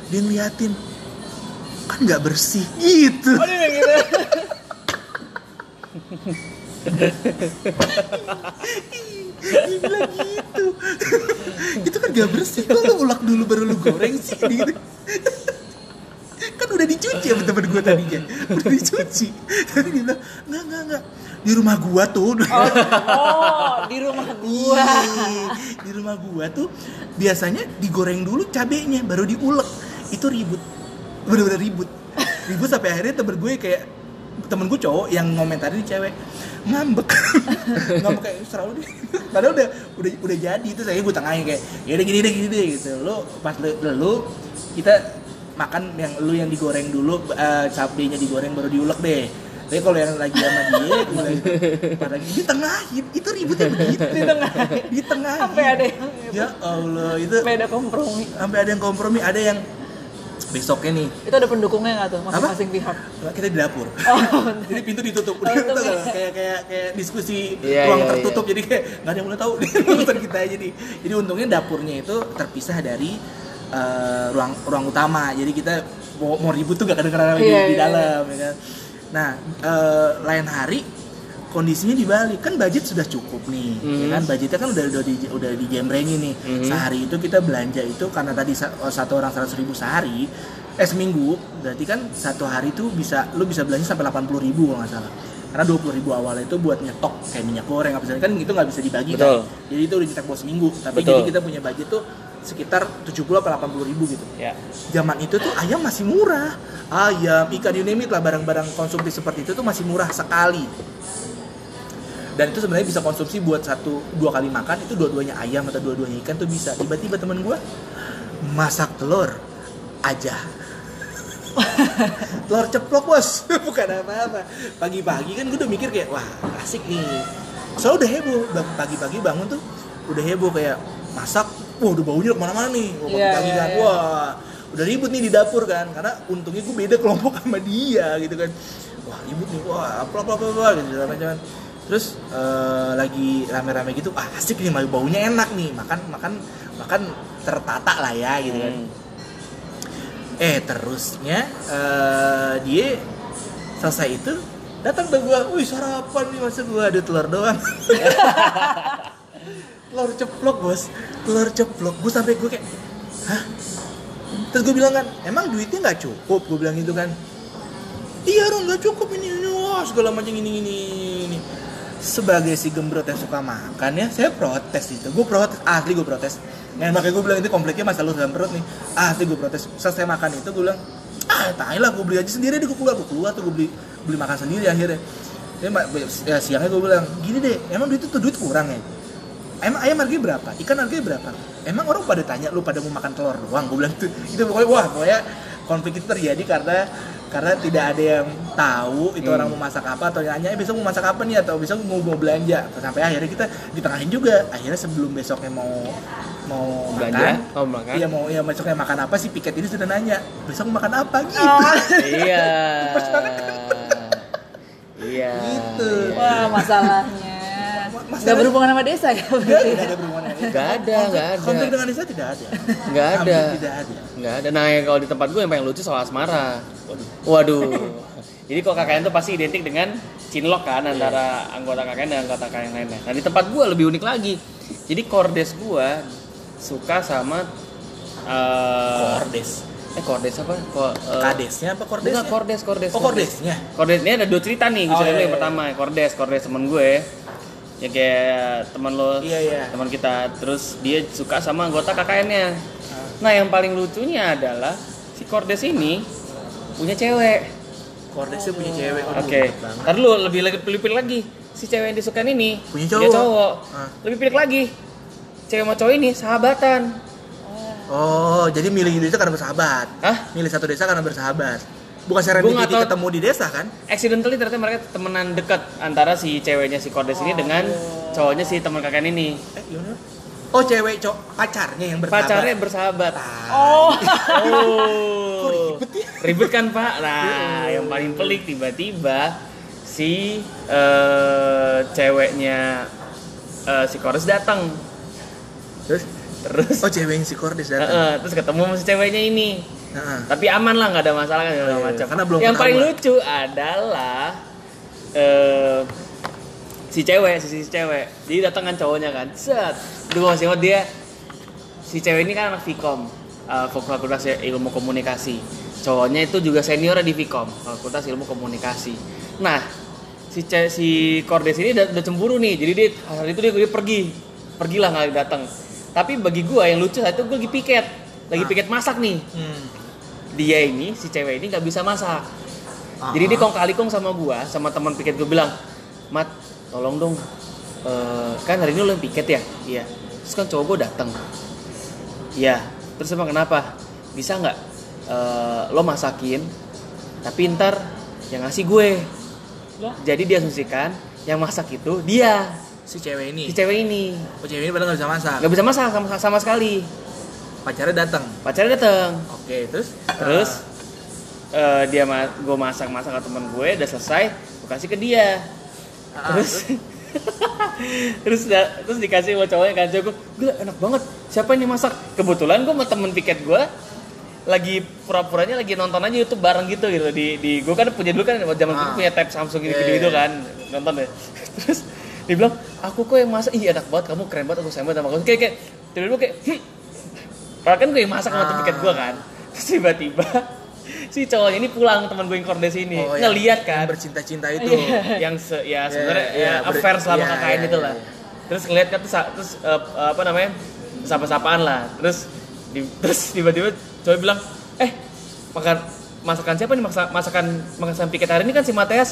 dia ngeliatin kan nggak bersih gitu. Oh, bilang gitu. dia bilang gitu. Itu kan gak bersih. Kok lu ulek dulu baru lu goreng sih gitu udah dicuci sama temen gue tadinya. Udah dicuci. Tapi dia bilang nggak nggak nggak. Di rumah gua tuh Oh, oh, di rumah gua. Di rumah gua tuh biasanya digoreng dulu cabenya baru diulek. Itu ribut. Bener-bener ribut. Ribut sampai akhirnya temen gue kayak temen gue cowok yang ngomentarin cewek ngambek. Ngambek kayak selalu deh. Padahal udah udah udah jadi. Itu saya gue tengahin kayak ya udah gini deh gini deh gitu. Lo pas lu, lu kita makan yang lu yang digoreng dulu eh, cabenya digoreng baru diulek deh. Tapi kalau yang lagi sama dia lagi di tengahin itu ributnya begitu. Di tengah. di tengah. Sampai ada yang ya Allah itu sampai ada kompromi. sampai ada yang kompromi ada yang besoknya nih. Itu ada pendukungnya nggak tuh masing-masing pihak? kita di dapur. Oh, jadi pintu ditutup. Udah Oh, ya. kayak kayak kayak diskusi Iya, ruang iya, tertutup. jadi kayak nggak ada yang boleh tahu. Urusan kita aja nih. Jadi untungnya dapurnya itu terpisah dari eh, ruang ruang utama. Jadi kita mau, mau ribut tuh gak kedengeran di, Iya, di iya, dalam ya kan? Nah eh, lain hari kondisinya dibalik kan budget sudah cukup nih ya Mhm. kan? Budgetnya kan udah udah di, udah dijembrengin nih. Mhm. sehari itu kita belanja itu karena tadi sa- satu orang seratus ribu sehari eh seminggu berarti kan satu hari tuh bisa lu bisa belanja sampai 80 ribu kalau nggak salah. Karena 20 ribu awalnya itu buat nyetok kayak minyak goreng apa segala kan itu nggak bisa dibagi Betul. kan jadi itu udah nyetok buat seminggu. Tapi Betul. jadi kita punya budget tuh sekitar 70 atau 80 ribu gitu. Ya. zaman itu tuh ayam masih murah. Ayam ikan you name it lah barang-barang konsumsi seperti itu tuh masih murah sekali. Dan itu sebenarnya bisa konsumsi buat satu dua kali makan itu dua-duanya ayam atau dua-duanya ikan tuh bisa. Tiba-tiba temen gue masak telur aja. Telur ceplok bos. Bukan apa-apa. Pagi-pagi kan gue udah mikir kayak wah asik nih. Soalnya udah heboh. Pagi-pagi bangun tuh udah heboh kayak masak wah udah baunya ke mana-mana nih. Wah kan iya. wah udah ribut nih di dapur kan. Karena untungnya gue beda kelompok sama dia gitu kan. Wah ribut nih. Wah apa apa apa, apa gitu macam terus eh, lagi rame-rame gitu ah asik nih baunya enak nih. Makan makan makan tertata lah ya gitu kan. Hmm. eh terusnya eh, dia selesai itu datang ke gua, wih sarapan nih masa gua ada telur doang. telur ceplok bos, telur ceplok. Gue sampai gue kayak, hah? Terus gue bilang kan, emang duitnya nggak cukup? Gue bilang gitu kan. Iya Ron nggak cukup ini, ini wah segala macam ini ini ini. Sebagai si gembrot yang suka makan ya, saya protes itu. Gue protes, asli gue protes. Nah makanya gue bilang itu kompleknya masalah dalam perut nih. Asli gue protes. Selesai makan itu gue bilang, ah tai lah gue beli aja sendiri deh gue keluar gue keluar tuh gue beli beli makan sendiri akhirnya. Ma- ya, siangnya gue bilang, gini deh, emang duit itu duit kurang ya? Emang ayam harganya berapa? Ikan harganya berapa? Emang orang pada tanya lu pada mau makan telur doang? Gue bilang itu, itu pokoknya wah pokoknya konflik itu terjadi karena karena tidak ada yang tahu itu Hmm. orang mau masak apa atau nanya eh besok mau masak apa nih atau besok mau mau belanja sampai akhirnya kita ditengahin juga akhirnya sebelum besoknya mau mau Belanja, makan mau makan. iya mau ya besoknya makan apa sih piket ini sudah nanya besok mau makan apa gitu Oh. Iya. Iya. Gitu. iya. Wah, masalahnya. Masalah- Gak berhubungan sama desa ya? Tidak ada berhubungan Nggak ada, nggak ada. konflik dengan desa tidak ada Nggak ada. Tidak ada Nggak ada. Nah, kalau di tempat gue yang paling lucu soal asmara. Waduh. Jadi kok KKN tuh pasti identik dengan cinlok kan antara anggota KKN dan anggota KKN lainnya. Nah, di tempat gue lebih unik lagi. Jadi kordes gue suka sama eh kordes eh kordes apa? Ko, eh, kadesnya apa kordesnya Bukan kordes, kordes. oh kordesnya Kordes ini ada dua cerita nih, gue Oh, cerita dulu iya, yang iya. pertama, kordes, kordes temen gue ya kayak teman lo, Iya, iya. teman kita, terus dia suka sama anggota KKN-nya. Nah yang paling lucunya adalah si kordes ini punya cewek. kordesnya punya cewek Oke, banget. ntar lu lebih lebih pilih lagi si cewek yang disukain ini Punya dia cowok. Ah. Lebih pilih lagi cewek sama cowok ini sahabatan. oh jadi milih desa karena bersahabat Hah? milih satu desa karena bersahabat bukan serendipity ketemu di desa kan accidentally ternyata mereka temenan dekat antara si ceweknya si kordes ini dengan cowoknya si teman KKN ini. eh gimana oh cewek cowok pacarnya yang bersahabat Pacarnya bersahabat. Tai. Oh, Kok Oh. ribet ya? Ribet kan Pak? Nah, yang paling pelik tiba-tiba si eh, ceweknya eh, si Kores datang. terus Terus oh cewek yang si kordes datang eh, terus ketemu sama si ceweknya ini. Heeh. Tapi aman lah, nggak ada masalah kan segala Iya, macam. karena belum Yang paling lucu adalah eh, si cewek, si, si cewek. Jadi datang kan cowoknya kan. Set. Dulu masih dia si cewek ini kan anak Vkom, eh, Fakultas Ilmu Komunikasi. Cowoknya itu juga senior di Vkom, Fakultas Ilmu Komunikasi. Nah, si ce- si Kordes ini udah, udah cemburu nih. Jadi dia hari itu dia, dia pergi. Pergilah nggak datang. Tapi bagi gua yang lucu saat itu gue lagi piket. Lagi Ah. piket masak nih Hmm. Dia ini si cewek ini nggak bisa masak. Ah. jadi dia kong kali kong sama gua sama teman piket gue bilang mat tolong dong Eh, kan hari ini lo yang piket ya? Iya. Terus kan cowok gue datang iya. Terus emang kenapa? Bisa nggak eh, lo masakin tapi ntar yang ngasih gue. Loh? jadi dia asumsikan yang masak itu dia. Si cewek ini? Si cewek ini. Oh cewek ini padahal nggak bisa masak? Nggak bisa masak sama, sama sekali pacarnya datang pacarnya dateng. Oke terus? Terus eh, dia ma gue masak masak ke temen gue udah selesai gue kasih ke dia. Ah, terus terus? da- terus dikasih sama cowoknya kan cowok gue gila enak banget siapa yang masak kebetulan gue sama temen piket gue lagi pura-puranya lagi nonton aja YouTube bareng gitu gitu. Di di gue kan punya dulu kan zaman Ah. gue punya tab Samsung gitu Iya, gitu, iya, iya. kan nonton deh. Terus dia bilang aku kok yang masak? Iya enak banget kamu keren banget aku sayang banget sama kamu. Kayak kayak tiba-tiba kayak "Hm." Padahal kan gue yang masak sama Ah. piket gue kan terus tiba-tiba si cowoknya ini pulang teman gue yang kordes ini Oh, yang- ngeliat yang kan bercinta-cinta itu yang se, ya Iya, sebenarnya iya, ya, ber- affair selama iya, KKN iya, itu iya, lah. iya. Terus ngeliat kan terus, terus eh, apa namanya sapa-sapaan lah. Terus di- terus tiba-tiba cowok bilang, eh makan masakan siapa nih Masa- masakan masakan piket hari ini kan si Mateas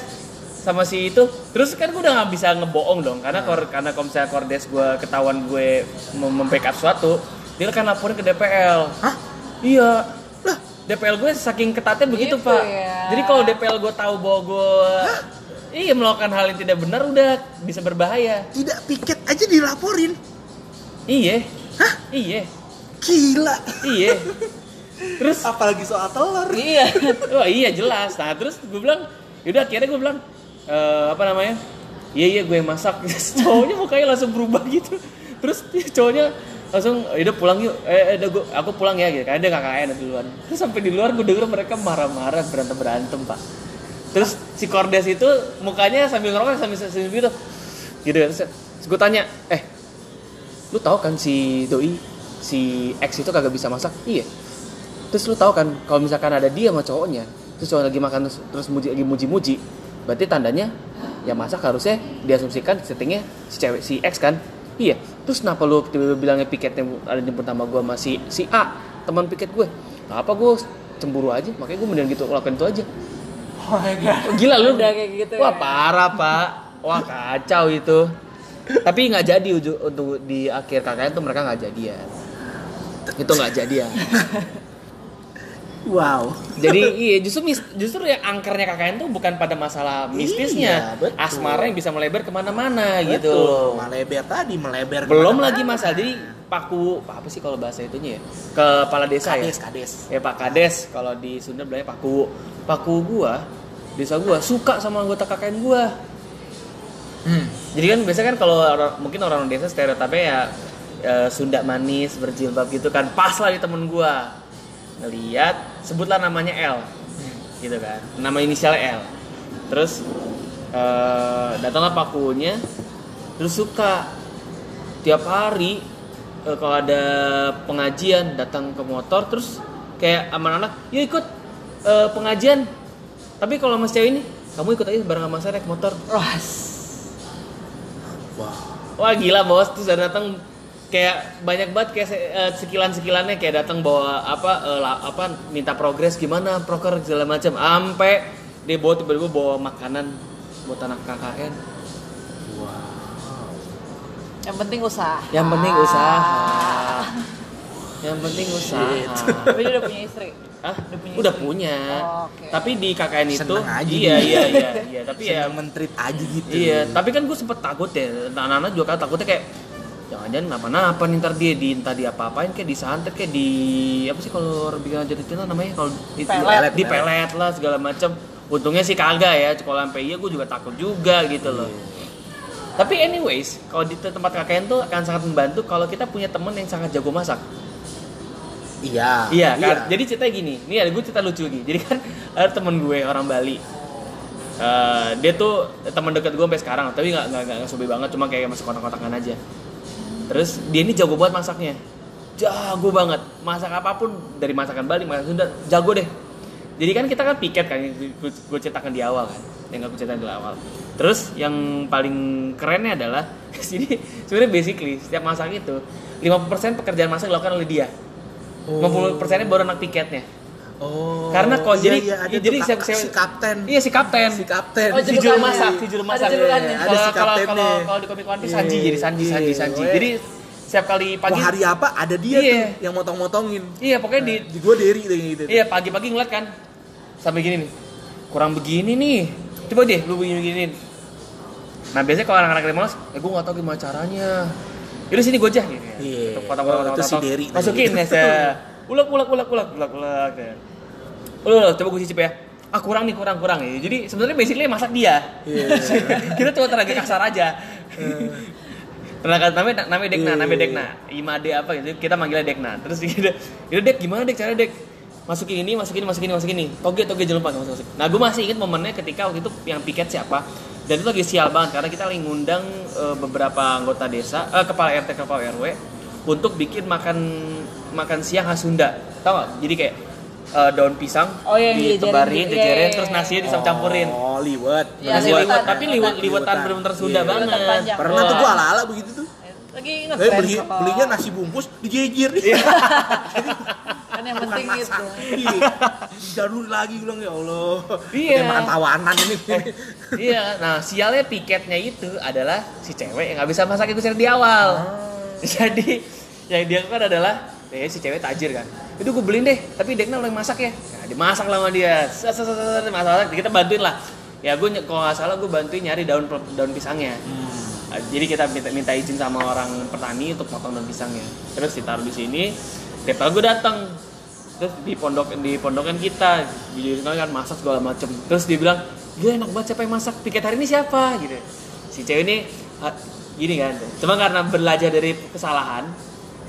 sama si itu terus kan gue udah nggak bisa ngebohong dong karena Nah. kor- karena kalau misalnya kordes gue ketahuan gue mem- membackup suatu dia kan laporin ke DPL Hah? iya. Lah. DPL gue saking ketatnya begitu Gitu pak. ya. jadi kalau DPL gue tahu bahwa gue iya melakukan hal yang tidak benar udah bisa berbahaya. Tidak piket aja dilaporin. Iya. Iya. Gila. Iya. Terus apalagi soal telur. Iya. wah iya jelas. Nah terus gue bilang yaudah akhirnya gue bilang "Eh, apa namanya? Iya iya gue yang masak. Terus cowoknya mukanya langsung berubah gitu. Terus cowoknya langsung udah pulang yuk. Eh, eh udah gua- aku pulang ya gitu karena dia KKN duluan. Terus sampai di luar gue denger mereka marah-marah berantem berantem pak. Terus si Kordes itu mukanya sambil ngerokok sambil sambil gitu. Gitu terus, terus gue tanya eh lu tahu kan si doi si X itu kagak bisa masak? Iya. Terus lu tahu kan kalau misalkan ada dia sama cowoknya terus cowok lagi makan terus, terus muji lagi muji-muji berarti tandanya ya masak harusnya diasumsikan settingnya si cewek si X kan iya. Terus kenapa lu tiba-tiba bilangnya piketnya ada jemput sama gue sama si, A teman piket gue? Nah, apa gue cemburu aja? Makanya gue mending gitu lakukan itu aja. Oh my god. Gila lu. Udah kayak gitu wah ya. parah pak. Wah kacau itu. Tapi nggak jadi untuk di akhir KKN tuh mereka nggak jadian. Itu nggak jadian wow. Jadi iya justru mis- justru yang angkernya KKN tuh bukan pada masalah mistisnya. Iya, betul. asmara yang bisa melebar ke mana-mana gitu. Melebar tadi melebar belum ke mana-mana. lagi masalah jadi paku apa sih kalau bahasa itunya ya? Kepala desa kades ya? Kades ya Pak Kades. Kalau di Sunda bilangnya paku. Paku gua desa gua suka sama anggota KKN gua. Hmm. jadi kan biasanya kan kalau orang- mungkin orang desa stereotipnya ya eh, Sunda manis berjilbab gitu kan pas lah di temen gua. Ngeliat sebutlah namanya L. Gitu kan. Nama inisialnya L. Terus eh, datanglah pakunya terus suka. Tiap hari eh, kalau ada pengajian datang ke motor terus kayak anak-anak yuk ikut eh, pengajian. Tapi kalau mas cewek ini kamu ikut aja bareng sama saya naik motor. Wah, wow Wah gila bos, terus datang kayak banyak banget kayak se- eh, sekilan-sekilannya kayak datang bawa apa eh, la- apa minta progres gimana proker segala macam ampe dia bawa tiba-tiba bawa makanan buat anak KKN yang penting usaha. yang penting usaha yang penting usaha Tapi dia udah punya istri. Hah? Udah punya udah istri. punya Oh, oke. tapi di KKN itu Seneng aja iya iya iya iya tapi ya Senang mentrit aja gitu Iya, tapi kan gue sempet takut ya. Anak-anak juga kan takutnya kayak jangan-jangan kenapa-napa nih ntar dia di entah dia apa-apain kayak disantet kayak di apa sih kalau bikin aja itu namanya kalau di Pelet. di pelet lah segala macam. Untungnya sih kagak ya, kalau sampai iya gue juga takut juga gitu loh. Tapi anyways, kalau di tempat KKN tuh akan sangat membantu kalau kita punya temen yang sangat jago masak. iya Iya kan. Jadi ceritanya gini, ini ada gue cerita lucu lagi. Jadi kan ada temen gue orang Bali. Eh, dia tuh teman dekat gue sampai sekarang, tapi nggak nggak nggak banget, cuma kayak masuk kontak-kontakan aja. Terus dia ini jago banget masaknya, jago banget. Masak apa pun dari masakan Bali, masakan Sunda, jago deh. Jadi kan kita kan piket kan, gue, ceritakan di awal kan, yang gak gue ceritakan di awal. Terus yang paling kerennya adalah, jadi sebenarnya basically setiap masak itu 50% pekerjaan masak dilakukan oleh dia. Oh. 50 persennya baru anak piketnya. Oh Karena kalau iya, jadi iya, ada jadi si, si- si kapten Iya si kapten. si kapten Oh, si julukannya. juru masak, si juru Ada masak. julukannya. Ada Kalau si kalau kalau kalau di komik One Piece Iya, Sanji jadi Sanji Sanji iya. Sanji. Jadi setiap kali pagi hari apa ada dia Iya. tuh yang motong-motongin Iya pokoknya di di gua yang gitu iya pagi-pagi ngeliat kan sampai gini nih kurang begini nih coba deh lu begini beginiin nah biasanya kalau anak-anak dari malas eh gue nggak tahu gimana caranya yaudah sini gue aja gitu Iya. potong-potong Oh, itu si tadi. masukin ya ulek ulek ulek ulek ulek ulek. Ulek, ulek, coba gue cicip ya. Ah kurang nih kurang kurang ya jadi sebenarnya basically masak dia. Iya. kita cuma tenaga kasar aja. Tenaga namanya namanya Dekna Iya. namanya Dekna. Imade apa gitu. Kita manggilnya Dekna. Terus kita itu Dek gimana Dek cara Dek? Masukin ini masukin ini masukin ini masukin ini. Toge toge jangan lupa masuk masuk nah gue masih inget momennya ketika waktu itu yang piket siapa. Dan itu lagi sial banget karena kita lagi ngundang eh, beberapa anggota desa eh, kepala RT kepala RW untuk bikin makan makan siang khas Sunda tau gak jadi kayak eh, daun pisang Oh, yang dijejerin ditebarin gitu. dijejerin Iya, iya, terus iya. nasinya disam-campurin Oh, liwet. Iya, nasi liwetan. liwet tapi liwet Liwetan. bener-bener Sunda Iya. banget Liwetan. Pernah tuh gua ala-ala begitu tuh. Lagi Eh kan beli apa? belinya nasi bungkus dijejir. Kan yang penting gitu. Iya. Dijalur lagi bilang ya Allah. Iya. Kayak makan tawanan ini. iya, nah sialnya piketnya itu adalah si cewek yang nggak bisa masak itu di awal. Jadi yang dia lakukan adalah, eh si cewek tajir kan. Itu gue beliin deh, tapi lo yang masak ya. Nah, dimasak lah sama dia. Masak, kita bantuin lah. Ya gue kalau nggak salah gue bantuin nyari daun daun pisangnya. Nah, Jadi kita minta, minta izin sama orang petani untuk potong daun pisangnya. Terus ditaruh di sini. Tiap gue datang. Terus di pondok di pondokan kita, di kan masak segala macem. Terus dia bilang, gila enak banget siapa yang masak? Piket hari ini siapa? Gitu. Si cewek ini ah, gini kan. Cuma karena belajar dari kesalahan,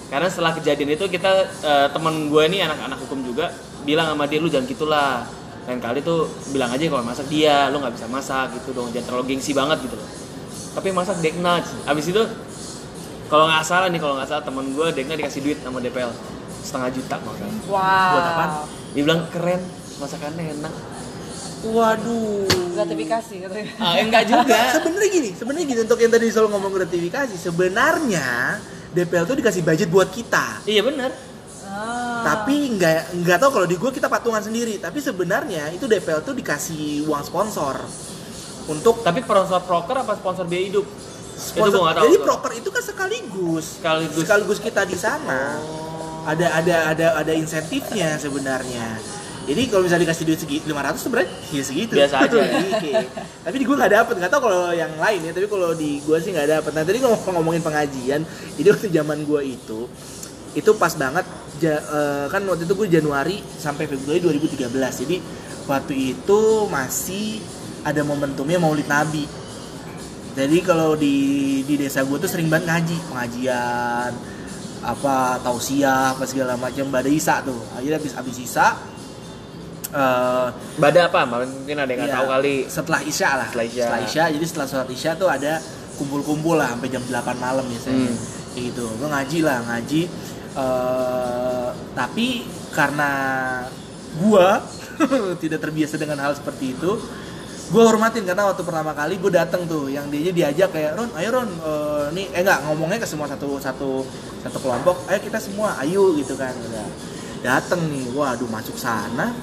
karena setelah kejadian itu kita eh, teman gue ini anak-anak hukum juga bilang sama dia lu jangan gitulah lain kali tuh bilang aja kalau masak dia lu nggak bisa masak gitu dong jangan terlalu gengsi banget gitu loh tapi masak Dekna abis itu kalau nggak salah nih kalau nggak salah teman gue Dekna dikasih duit sama DPL setengah juta kalau salah. Wow. Buat apaan? dia bilang keren masakannya enak Waduh. Gratifikasi katanya. ah enggak juga Sebenarnya gini, sebenarnya gini untuk yang tadi selalu ngomong gratifikasi, sebenarnya DPL tuh dikasih budget buat kita. iya bener Ah. Tapi nggak nggak tahu kalau di gua kita patungan sendiri. Tapi sebenarnya itu DPL tuh dikasih uang sponsor untuk tapi sponsor proker apa sponsor biaya hidup sponsor. gue tahu Jadi proker itu kan sekaligus. Sekaligus. sekaligus kita di sana. Ada ada ada ada insentifnya sebenarnya. Jadi kalau misalnya dikasih duit segitu 500 sebenarnya ya segitu. Biasa aja. Iya. tapi di gua nggak dapet, nggak tahu kalau yang lain ya. Tapi kalau di gua sih nggak dapet. Nah tadi ngomong ngomongin pengajian, jadi waktu zaman gua itu itu pas banget ja- eh, kan waktu itu gue Januari sampai Februari 2013 jadi waktu itu masih ada momentumnya Maulid Nabi jadi kalau di di desa gue tuh sering banget ngaji pengajian apa tausiah apa segala macam pada Isa tuh akhirnya habis habis Isa eh, Bada apa? Mungkin ada yang nggak Iya, tahu kali. Setelah Isya lah. Setelah Isya. jadi setelah sholat Isya tuh ada kumpul-kumpul lah sampai jam 8 malam biasanya. Hmm. Gitu. Gue ngaji lah, ngaji. eh, tapi karena gua tidak terbiasa dengan hal seperti itu, gue hormatin karena waktu pertama kali gue datang tuh yang dia diajak kayak Ron ayo Ron eh, nih eh enggak ngomongnya ke semua satu satu satu kelompok ayo kita semua ayo gitu kan udah datang nih waduh masuk sana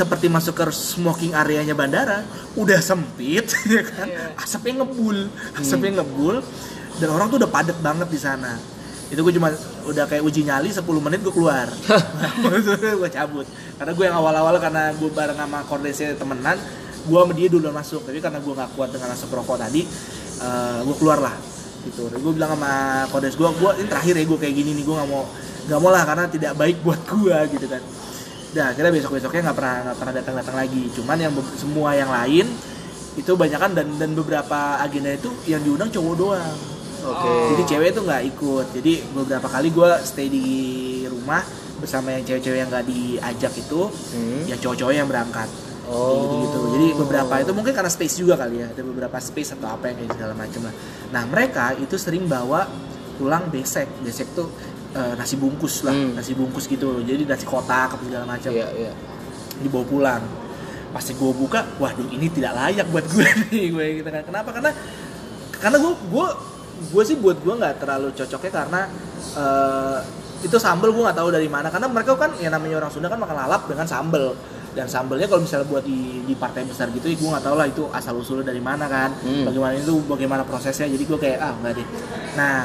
seperti masuk ke smoking areanya bandara udah sempit ya kan? Asapnya ngebul asapnya ngebul dan orang tuh udah padat banget di sana. Itu gue cuma udah kayak uji nyali 10 menit gue keluar. Gue cabut. Karena gue yang awal-awal karena gue bareng sama kordesnya temenan gue sama dia dulu masuk. Tapi karena gue nggak kuat dengan asap rokok tadi gue keluar lah gitu. Gue bilang sama kordes gue gue ini terakhir ya gue kayak gini nih gue nggak mau nggak mau lah karena tidak baik buat gue gitu kan Nah, akhirnya besok besoknya nggak pernah nggak pernah datang datang lagi. Cuman yang semua yang lain itu banyak kan dan dan beberapa agenda itu yang diundang cowok doang. Oke. Jadi cewek itu nggak ikut. Jadi beberapa kali gue stay di rumah bersama yang cewek-cewek yang nggak diajak itu, Hmm. yang cowok-cowok yang berangkat. Oh. Gitu, gitu. Jadi beberapa itu mungkin karena space juga kali ya. Ada beberapa space atau apa yang kayak segala macam lah. Nah mereka itu sering bawa pulang besek. Besek tuh eh, nasi bungkus lah, Hmm. nasi bungkus gitu. Jadi nasi kotak apa segala macam. Iya, iya. dibawa pulang. Pasti gue buka waduh ini tidak layak buat gue nih. Gue gitu kan. Kenapa? Karena karena gue gue gue sih buat gue nggak terlalu cocoknya karena eh, itu sambel gue nggak tahu dari mana. Karena mereka kan yang namanya orang Sunda kan makan lalap dengan sambel. Dan sambelnya kalau misalnya buat di, di partai besar gitu gue nggak tahu lah itu asal usulnya dari mana kan. Hmm. bagaimana itu bagaimana prosesnya. Jadi gue kayak ah nggak deh. Nah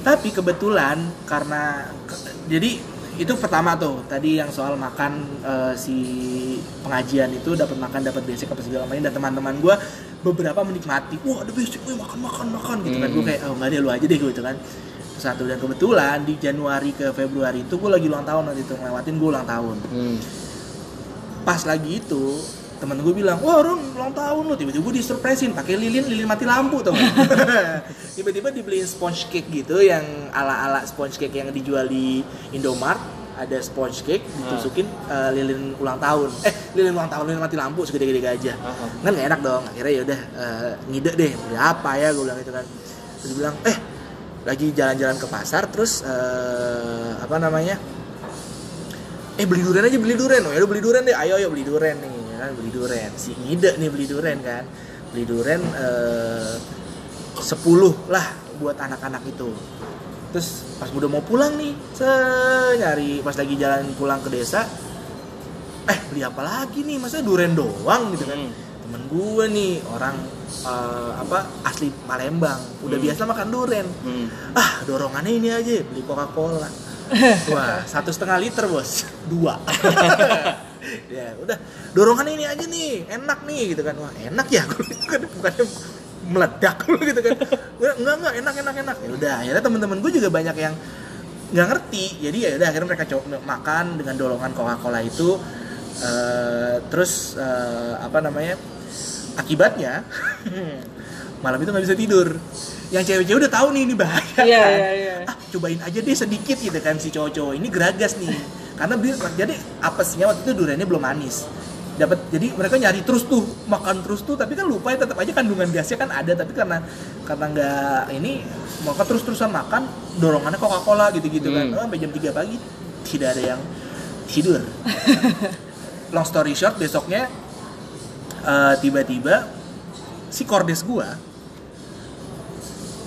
tapi kebetulan karena ke- jadi itu pertama tuh tadi yang soal makan eh, si pengajian itu dapat makan dapat basic apa segala macam dan teman-teman gue beberapa menikmati wah ada basic wih makan makan makan gitu kan Hmm. gue kayak oh nggak deh lu aja deh gitu kan satu dan kebetulan di Januari ke Februari itu gue lagi ulang tahun waktu itu ngelewatin gue ulang tahun Hmm. pas lagi itu temen gue bilang wah Ron ulang tahun lu. Tiba-tiba gue disurprisein pakai lilin lilin mati lampu nggak? tiba-tiba dibeliin sponge cake gitu yang ala-ala sponge cake yang dijual di Indomart ada sponge cake ditusukin eh, lilin ulang tahun. Eh lilin ulang tahun lilin mati lampu segede-gede gajah Aha. kan gak enak dong. Akhirnya ya udah eh, ngide deh beli apa ya? Gue bilang itu kan. Terus bilang eh lagi jalan-jalan ke pasar terus eh, apa namanya? Eh beli durian aja beli durian. Oh ya udah beli durian deh. Ayo ayo beli durian nih kan beli durian si ngide nih beli durian kan. Beli durian eh, 10 lah buat anak-anak itu. Terus pas udah mau pulang nih se nyari pas lagi jalan pulang ke desa eh beli apa lagi nih? Masa durian doang gitu kan. Hmm. temen gue nih orang eh, apa asli Palembang. Udah Hmm. biasa makan durian Hmm. ah dorongannya ini aja beli Coca Cola wah satu setengah liter bos. Dua ya udah dorongannya ini aja nih enak nih gitu kan. Wah enak ya bukan bukannya meledak gitu kan. Enggak enggak enak enak enak. Ya udah akhirnya teman-teman gue juga banyak yang nggak ngerti. Jadi ya udah akhirnya mereka coba makan dengan dorongan Coca Cola itu. Eh, terus eh, apa namanya akibatnya malam itu nggak bisa tidur yang cewek-cewek udah tahu nih ini bahaya Iya, kan. iya, iya. ah cobain aja deh sedikit gitu kan si cowok-cowok. Ini geragas nih. Karena jadi apesnya waktu itu duriannya belum manis. Dapat jadi mereka nyari terus tuh makan terus tuh tapi kan lupa ya tetap aja kandungan gasnya kan ada tapi karena karena nggak ini mereka terus terusan makan dorongannya Coca Cola gitu gitu kan. Hmm. oh, sampai jam 3 pagi tidak ada yang tidur. Long story short besoknya eh, tiba-tiba si kordes gua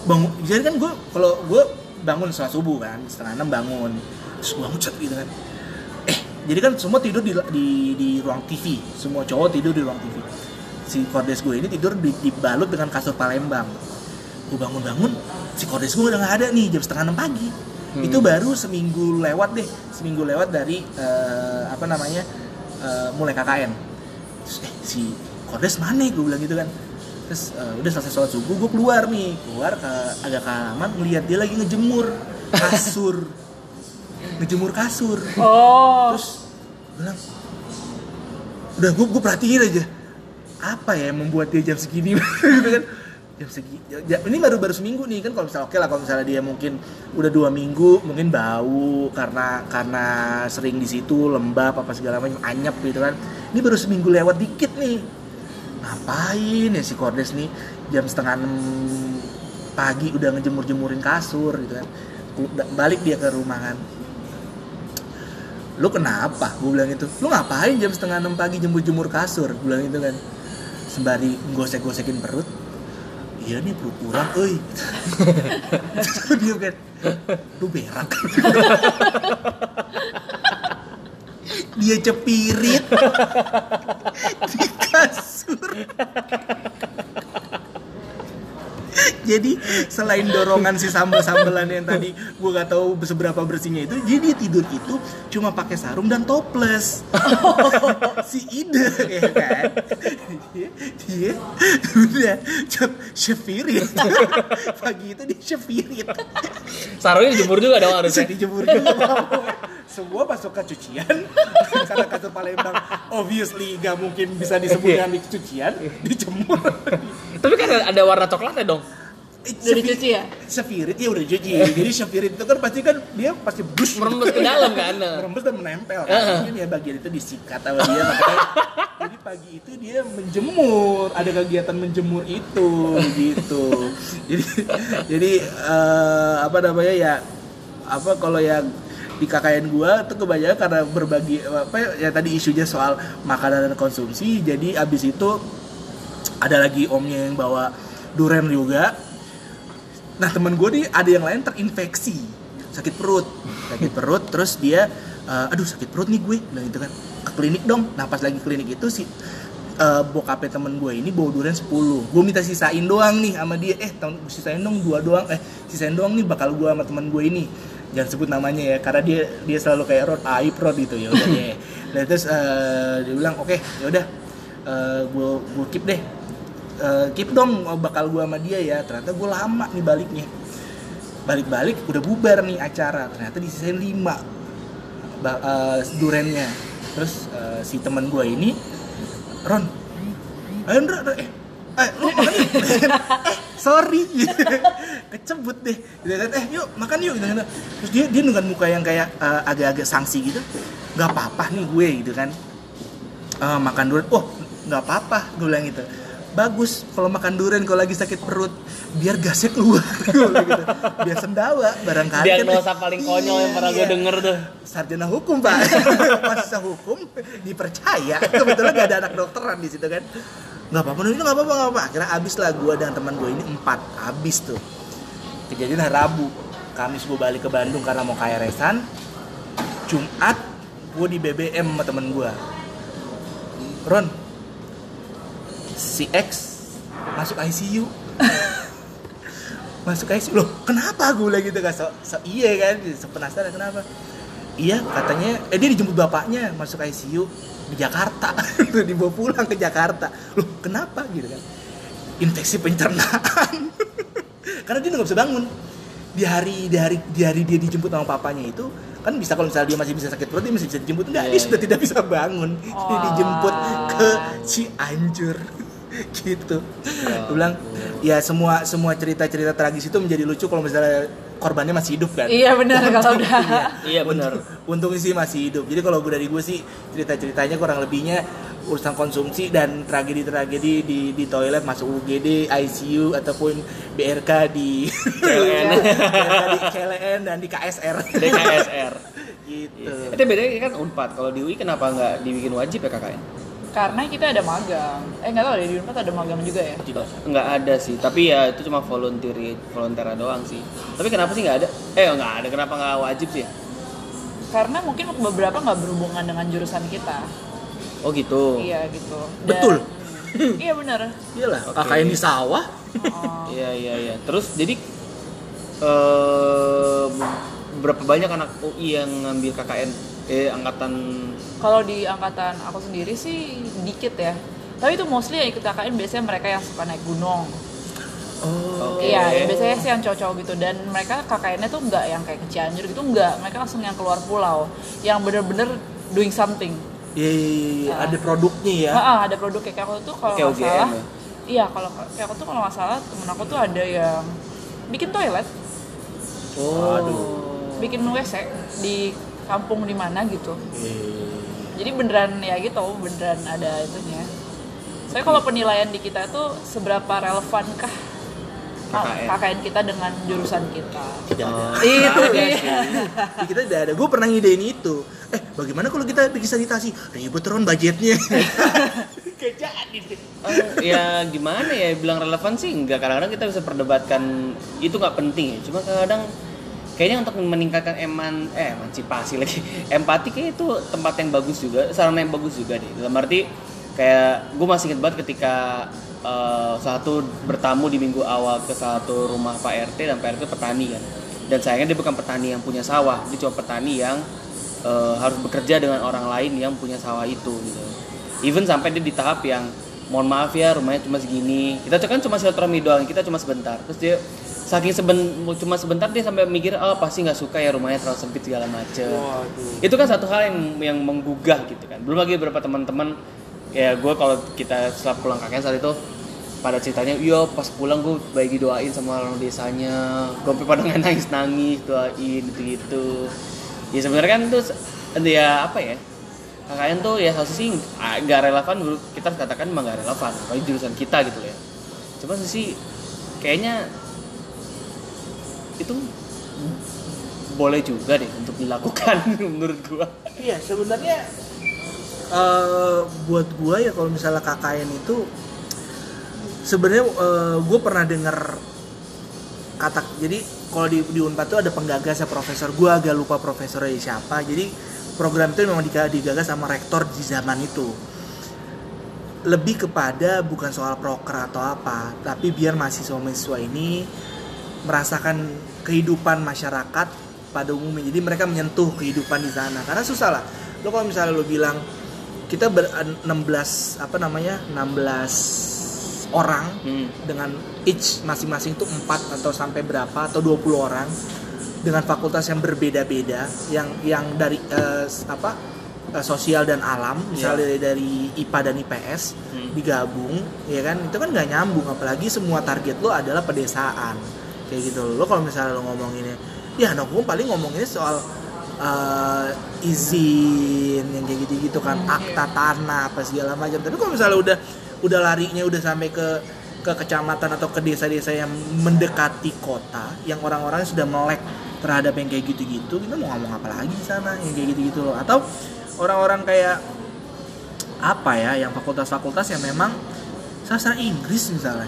bangun jadi kan gue kalau gue bangun setelah subuh kan setengah enam bangun terus gue ngucet gitu kan. Eh jadi kan semua tidur di, di, di ruang TV semua cowok tidur di ruang TV si kordes gue ini tidur di, dibalut dengan kasur Palembang. Gue bangun-bangun si kordes gue udah nggak ada nih jam setengah enam pagi. Hmm. itu baru seminggu lewat deh seminggu lewat dari eh, apa namanya eh, mulai KKN terus eh si kordes mana gue bilang gitu kan terus eh, udah selesai sholat subuh gue keluar nih. Keluar ke agak ke halaman ngeliat dia lagi ngejemur kasur. Ngejemur kasur. Oh. terus bilang udah gue gue perhatiin aja. Apa ya yang membuat dia jam segini? Gitu kan. Jam segini ini baru baru seminggu nih kan kalau misalnya oke lah kalau misalnya dia mungkin udah dua minggu mungkin bau karena karena sering di situ lembab apa segala macam anyep gitu kan. Ini baru seminggu lewat dikit nih ngapain ya si Kordes nih? Jam setengah pagi udah ngejemur-jemurin kasur gitu kan. Balik dia ke rumah kan. Lu kenapa? Gue bilang itu lu ngapain jam setengah enam pagi jemur-jemur kasur? Gue bilang itu kan. Sembari gosek-gosekin perut. Iya nih perut kurang Terus dia kan. Lu berak dia cepirit. Di kasur jadi selain dorongan si sambal-sambalan yang tadi gue gak tahu seberapa bersihnya itu jadi dia tidur itu cuma pakai sarung dan toples. Si ide ya kan? Dia, dia udah cep syefirit pagi itu dia syefirit Sarungnya dijemur juga dong harusnya. dijemur juga. Semua masuk ke cucian. Karena kasur Palembang obviously gak mungkin bisa disebut dengan di cucian dijemur Tapi kan ada warna coklatnya dong. Udah dicuci ya? Spirit ya udah cuci. Jadi spirit itu kan pasti kan dia pasti bus Merembes ke dalam kan. merembes dan menempel kan. Mungkin ya bagian itu disikat sama dia makanya jadi pagi itu dia menjemur, ada kegiatan menjemur itu gitu. Jadi jadi eh, apa namanya ya apa kalau yang di KKN gua tuh kebanyakan karena berbagi apa ya tadi isunya soal makanan dan konsumsi jadi abis itu ada lagi omnya yang bawa duren juga. Nah temen gue nih ada yang lain terinfeksi. Sakit perut. Sakit perut terus dia eh, aduh sakit perut nih gue. Bilang gitu kan ke klinik dong. Nah pas lagi klinik itu si eh, bokapnya temen gue ini bawa durian 10 gue minta sisain doang nih sama dia. Eh sisain dong dua doang. Eh sisain doang nih bakal gue sama temen gue ini. Jangan sebut namanya ya karena dia dia selalu kayak rod aib rod gitu ya udah nah terus eh, dia bilang oke ya udah gue gue keep deh Eh, keep dong bakal gue sama dia ya. Ternyata gue lama nih baliknya. Balik-balik udah bubar nih acara. Ternyata disisain lima eh, durennya. Terus eh, si teman gue ini Ron ayo Ndra, eh eh lu makan yuk eh sorry. Kecebut deh. Gitu eh yuk makan yuk. Gitu kan terus dia dia dengan muka yang kayak eh, agak-agak sanksi gitu. Nggak apa-apa nih gue gitu kan. Eh, makan durian. Oh nggak apa-apa gue bilang gitu bagus kalau makan durian kalau lagi sakit perut biar gasnya keluar. Gue gitu. biar sendawa barangkali kan- Diagnosa paling konyol yang pernah gue Iya. denger tuh. sarjana hukum pak. Masa hukum dipercaya? Kebetulan gak ada anak dokteran di situ kan? Nggak apa-apa itu nggak apa-apa nggak apa akhirnya abis lah gue dan teman gue ini empat. Abis tuh. Kejadian hari Rabu. Kamis gue balik ke Bandung karena mau KRS-an Jumat gue di BBM sama temen gue Ron si X masuk ICU masuk ICU loh kenapa gue bilang gitu kan so, so iya kan? So penasaran kenapa? Iya katanya eh dia dijemput bapaknya masuk ICU di Jakarta. Dibawa pulang ke Jakarta. Loh kenapa gitu kan? Infeksi pencernaan. Karena dia nggak bisa bangun. Di hari di hari di hari dia dijemput sama papanya itu kan bisa kalau misalnya dia masih bisa sakit perut dia masih bisa dijemput. Enggak Iya, dia iya. sudah tidak bisa bangun. Dia Wah. dijemput ke Cianjur gitu Ya Gue bilang ya semua semua cerita cerita tragis itu menjadi lucu kalau misalnya korbannya masih hidup kan Iya benar kalau udah. Iya benar. Untung, sih masih hidup. Jadi kalau gue dari gue sih cerita-ceritanya kurang lebihnya urusan konsumsi dan tragedi-tragedi di di toilet masuk UGD, ICU ataupun BRK di CLN. BRK di CLN dan di KSR. DKSR. gitu. Itu bedanya kan Unpad. Kalau di UI kenapa nggak dibikin wajib ya KKN? Karena kita ada magang. Eh nggak tahu deh di Unpad ada magang juga ya. Tidak. Nggak ada sih. Tapi ya itu cuma volunteer volunteer doang sih. Tapi kenapa sih nggak ada? Eh nggak ada. Kenapa nggak wajib sih? Karena mungkin beberapa nggak berhubungan dengan jurusan kita. Oh gitu. Iya gitu. Betul. iya benar. Iyalah, Oke. KKN di sawah. Oh. Iya iya iya. Terus jadi eh berapa banyak anak UI yang ngambil KKN eh angkatan Kalau di angkatan aku sendiri sih dikit ya. Tapi itu mostly yang ikut KKN biasanya mereka yang suka naik gunung. Oh. Iya, biasanya sih yang cowok-cowok gitu dan mereka KKN-nya tuh nggak yang kayak ke Cianjur gitu nggak, mereka langsung yang keluar pulau, yang bener-bener doing something. Iya, iya, iya, iya. ada produknya ya. Ah, ah, ada produk kayak aku tuh kalau nggak salah, ya? iya kalau kayak aku tuh kalau nggak salah temen aku tuh ada yang bikin toilet, Oh. bikin WC di kampung di mana gitu. Iya. Jadi beneran ya gitu, beneran ada itunya. Saya kalau penilaian di kita tuh seberapa relevankah KKN. KKN kita dengan jurusan kita. Tidak ada. Oh. Itu dia. sih. Di kita tidak ada. Gue pernah ngidein itu. Eh, bagaimana kalau kita bikin sanitasi? Ribet Ron budgetnya. Jadi. Eh, ya gimana ya bilang relevan sih enggak kadang-kadang kita bisa perdebatkan itu nggak penting ya cuma kadang kayaknya untuk meningkatkan eman eh emansipasi lagi. Empati kayak itu tempat yang bagus juga sarana yang bagus juga deh. Dalam arti kayak gue masih inget banget ketika eh, satu bertamu di minggu awal ke satu rumah Pak RT dan Pak RT petani kan. Dan sayangnya dia bukan petani yang punya sawah dia cuma petani yang eh, harus bekerja dengan orang lain yang punya sawah itu gitu. Even sampai dia di tahap yang mohon maaf ya rumahnya cuma segini. Kita kan cuma silaturahmi doang kita cuma sebentar. Terus dia saking seben, cuma sebentar dia sampai mikir oh pasti nggak suka ya rumahnya terlalu sempit segala macem. Waduh. itu kan satu hal yang yang menggugah gitu kan. Belum lagi beberapa teman-teman ya gue kalau kita setelah pulang kakek saat itu pada ceritanya iya pas pulang gue baik didoain sama orang desanya. Gue pada nangis nangis doain gitu gitu ya sebenarnya kan itu ya apa ya KKN tuh ya satu sih nggak relevan menurut kita katakan emang nggak relevan apalagi jurusan kita gitu ya. Cuma sih kayaknya itu boleh juga deh untuk dilakukan menurut gua. Iya, sebenarnya eh, buat gua ya kalau misalnya KKN itu sebenarnya gue pernah dengar kata jadi kalau di di Unpad tuh ada penggagas ya profesor. Gua agak lupa profesornya siapa. Jadi program itu memang diga- digagas sama rektor di zaman itu. Lebih kepada bukan soal proker atau apa tapi biar mahasiswa-mahasiswa ini merasakan kehidupan masyarakat pada umumnya. Jadi mereka menyentuh kehidupan di sana. Karena susah lah. Lo kalau misalnya lo bilang kita ber 16 apa namanya 16 orang Hmm. dengan each masing-masing tuh 4 atau sampai berapa atau 20 orang dengan fakultas yang berbeda-beda yang yang dari s- apa eh, sosial dan alam misalnya dari, dari IPA dan IPS Hmm. digabung ya kan? Itu kan nggak nyambung. Apalagi semua target lo adalah pedesaan kayak gitu. Lo kalau misalnya lo ngomonginnya ya anak gue paling ngomonginnya soal eh, izin yang kayak gitu-gitu kan Hmm, akta tanah apa segala macam. Tapi kalau misalnya udah udah larinya udah sampai ke ke kecamatan atau ke desa-desa yang mendekati kota yang orang-orang sudah melek terhadap yang kayak gitu-gitu kita mau ngomong apa lagi di sana yang kayak gitu-gitu loh. Atau orang-orang kayak apa ya yang fakultas-fakultas yang memang sastra Inggris misalnya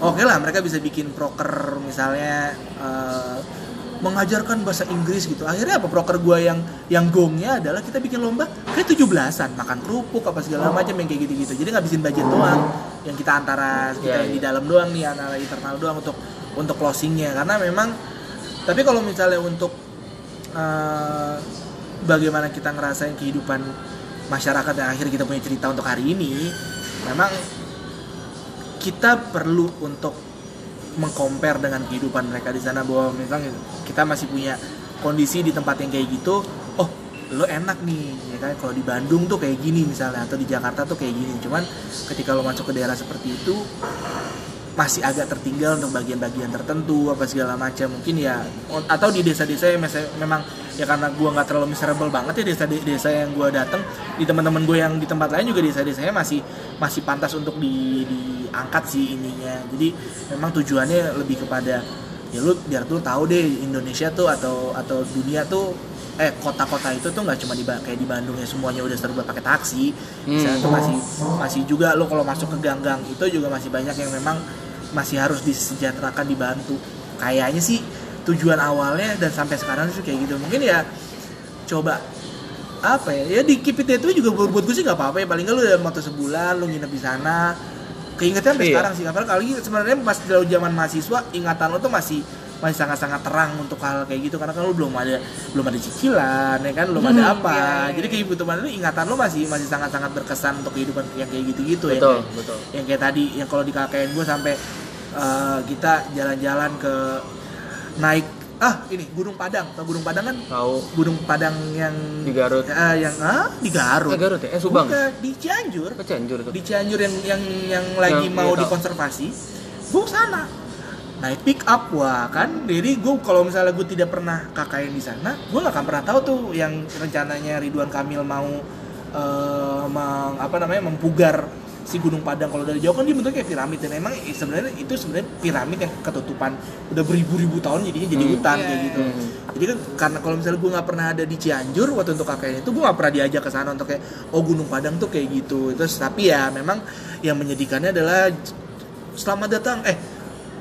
oke lah mereka bisa bikin proker misalnya eh, mengajarkan bahasa Inggris gitu. Akhirnya apa? Proker gua yang yang gongnya adalah kita bikin lomba kayak 17-an makan kerupuk apa segala macam yang kayak gitu-gitu. Jadi ngabisin budget doang yang kita antara kita Iya, yang di iya. dalam doang nih antara internal doang untuk untuk closingnya. Karena memang tapi kalau misalnya untuk eh, bagaimana kita ngerasain kehidupan masyarakat yang akhirnya kita punya cerita untuk hari ini memang kita perlu untuk mengcompare dengan kehidupan mereka di sana bahwa misalnya kita masih punya kondisi di tempat yang kayak gitu oh lo enak nih ya kan? Kalau di Bandung tuh kayak gini misalnya atau di Jakarta tuh kayak gini. Cuman ketika lo masuk ke daerah seperti itu masih agak tertinggal untuk bagian-bagian tertentu apa segala macam. Mungkin ya atau di desa-desa yang memang ya karena gua nggak terlalu miserable banget ya desa-desa yang gua datang di teman-teman gue yang di tempat lain juga desa-desanya masih masih pantas untuk di, diangkat sih ininya. Jadi memang tujuannya lebih kepada ya lu biar lu tahu deh Indonesia tuh atau atau dunia tuh eh kota-kota itu tuh nggak cuma di kayak di Bandung ya semuanya udah serba pakai taksi. Misalnya tuh masih masih juga lo kalau masuk ke gang-gang itu juga masih banyak yang memang masih harus disejahterakan dibantu. Kayaknya sih tujuan awalnya dan sampai sekarang sih kayak gitu. Mungkin ya coba apa ya ya di keep it that way juga buat, gue sih nggak apa-apa ya. Paling nggak lu dalam waktu sebulan lu nginep di sana keingetan sampai Iya. sekarang sih apalagi sebenarnya pas dari zaman mahasiswa ingatan lo tuh masih masih sangat-sangat terang untuk hal kayak gitu karena kan lu belum ada belum ada cicilan ya kan belum ada Hmm, apa iya, iya. jadi kehidupan lu ingatan lo masih masih sangat-sangat berkesan untuk kehidupan yang kayak gitu-gitu ya betul kayak- betul yang kayak tadi yang kalau di KKN gue sampai eh, kita jalan-jalan ke naik ah ini Gunung Padang. Tau Gunung Padang kan? Tahu. Gunung Padang yang Di Garut. Eh, yang ah di Garut. Eh Garut ya? Eh Subang. Bukan, di Cianjur. Ke Cianjur. Tuh di Cianjur yang yang yang lagi Yang- mau tahu. dikonservasi. Gue sana naik pick up wah kan? Jadi gue kalau misalnya gue tidak pernah KKN di sana gue nggak akan pernah tahu tuh yang rencananya Ridwan Kamil mau eh, meng, apa namanya mempugar si Gunung Padang kalau dari jauh kan dia bentuknya kayak piramid dan emang eh, sebenarnya itu sebenarnya piramid yang ketutupan udah beribu-ribu tahun jadinya jadi Hmm. hutan Iya, kayak iya. gitu Hmm. jadi kan karena kalau misalnya gue nggak pernah ada di Cianjur waktu untuk KKN itu gue nggak pernah diajak ke sana untuk kayak oh Gunung Padang tuh kayak gitu terus tapi ya memang yang menyedihkannya adalah selamat datang eh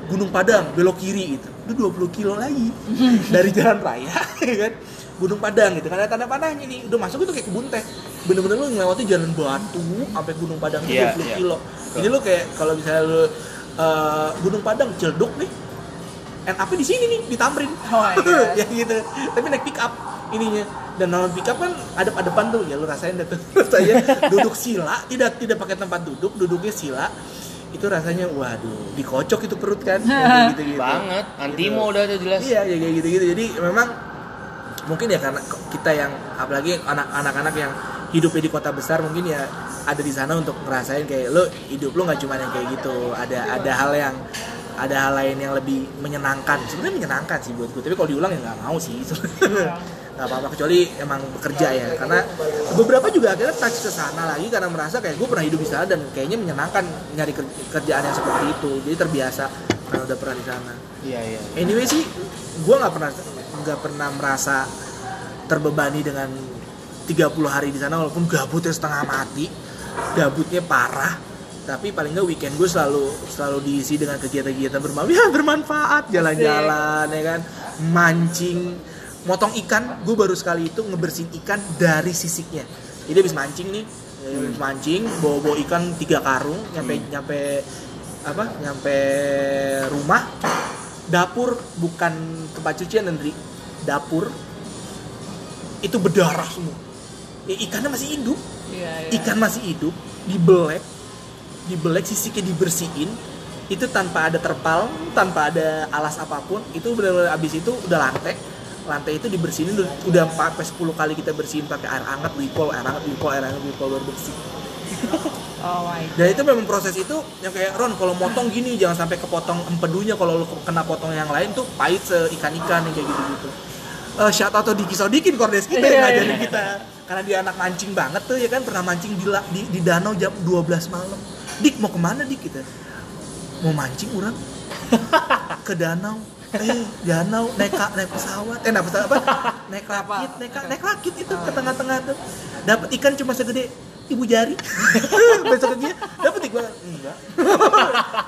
Gunung Padang belok kiri gitu itu 20 kilo lagi dari jalan raya ya kan Gunung Padang gitu karena tanda panahnya nih udah masuk itu kayak kebun teh bener-bener lu ngelewati jalan batu sampai Gunung Padang itu Iya, 20 iya. kilo. Jadi lu kayak kalau misalnya lu eh, Gunung Padang Ciledug nih end up di sini nih di Tamrin. Oh God. ya gitu. Tapi naik pick up ininya. Dan nama pick up kan adep-adepan tuh ya lu rasain deh tuh. Saya duduk sila tidak tidak pakai tempat duduk duduknya sila. Itu rasanya waduh dikocok itu perut kan. Ya, gitu gitu. Banget antimo udah tuh jelas. Iya ya kayak gitu gitu jadi memang mungkin ya karena kita yang apalagi anak- anak-anak yang hidupnya di kota besar mungkin ya ada di sana untuk ngerasain kayak lo hidup lo nggak cuma yang kayak gitu. Ada ada hal yang ada hal lain yang lebih menyenangkan. Sebenarnya menyenangkan sih buat gue tapi kalau diulang ya nggak mau sih. Nggak apa-apa kecuali emang bekerja ya. Karena beberapa juga akhirnya touch ke sana lagi karena merasa kayak gue pernah hidup di sana dan kayaknya menyenangkan nyari ker- kerjaan yang seperti itu. Jadi terbiasa karena udah pernah di sana. Iya iya. Anyway sih gue nggak pernah nggak pernah merasa terbebani dengan 30 hari di sana walaupun gabutnya setengah mati gabutnya parah tapi paling nggak weekend gue selalu selalu diisi dengan kegiatan-kegiatan bermanfaat ya bermanfaat jalan-jalan ya kan? Mancing motong ikan gue baru sekali itu ngebersihin ikan dari sisiknya. Jadi habis mancing nih habis mancing bawa bawa ikan tiga karung nyampe nyampe apa nyampe rumah. Dapur bukan tempat cucian Andri. Dapur. Itu berdarah semua ya, ikannya masih hidup. Iya, iya. ikan masih hidup dibelek dibelek sisiknya dibersihin. Itu tanpa ada terpal tanpa ada alas apa pun itu benar-benar abis itu udah lantai. Lantai itu dibersihin udah, udah sampai 10 kali kita bersihin pakai air hangat wipol air hangat wipol air hangat wipol baru bersih. Oh my god. dan itu memang proses itu yang kayak Ron kalau motong gini jangan sampai kepotong empedunya. Kalau lu kena potong yang lain tuh pahit seikan-ikan yang kayak gitu-gitu. Eh shout out to Diki Sodikin kordes kita yang Iya, ngajarin iya. kita karena dia anak mancing banget tuh ya kan? Pernah mancing di, di, di danau jam 12 malam. Dik mau ke mana Dik? Kita mau mancing orang. Ke danau. Eh danau. Naik naik pesawat. Eh naik pesawat apa? Naik rakit naik naik rakit itu ke tengah-tengah tuh. Dapat ikan cuma segede. Ibu jari. Besok dia. Dapat ikan enggak.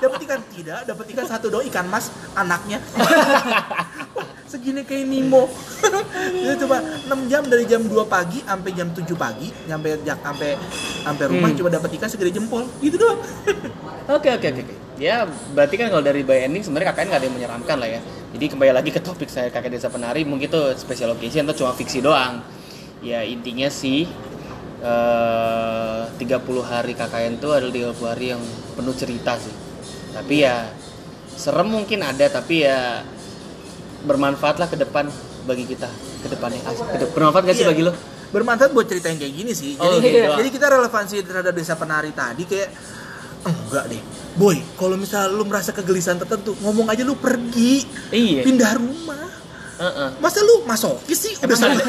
Dapat ikan tidak. Dapat ikan satu doang. Ikan mas anaknya segini kayak Nemo itu coba 6 jam dari jam 2 pagi sampai jam 7 pagi nyampe sampai sampai rumah Hmm. cuma dapat ikan segede jempol gitu doang Oke oke oke. Ya berarti kan kalau dari by ending sebenarnya KKN nggak ada yang menyeramkan lah ya. Jadi kembali lagi ke topik saya kakek desa penari mungkin itu special occasion atau cuma fiksi doang. Ya intinya sih eh 30 hari KKN itu adalah 30 hari yang penuh cerita sih. Tapi ya serem mungkin ada tapi ya bermanfaatlah ke depan bagi kita ke depannya. Ah, bermanfaat gak sih Iya. bagi lo? bermanfaat buat cerita yang kayak gini sih. Oh, Jadi, gitu doang. jadi kita relevansi terhadap desa penari tadi kayak enggak deh. Boy, kalau misal lu merasa kegelisahan tertentu, ngomong aja lu pergi, Iya. pindah rumah. Heeh. Masa lu masokis sih? Udah sadar.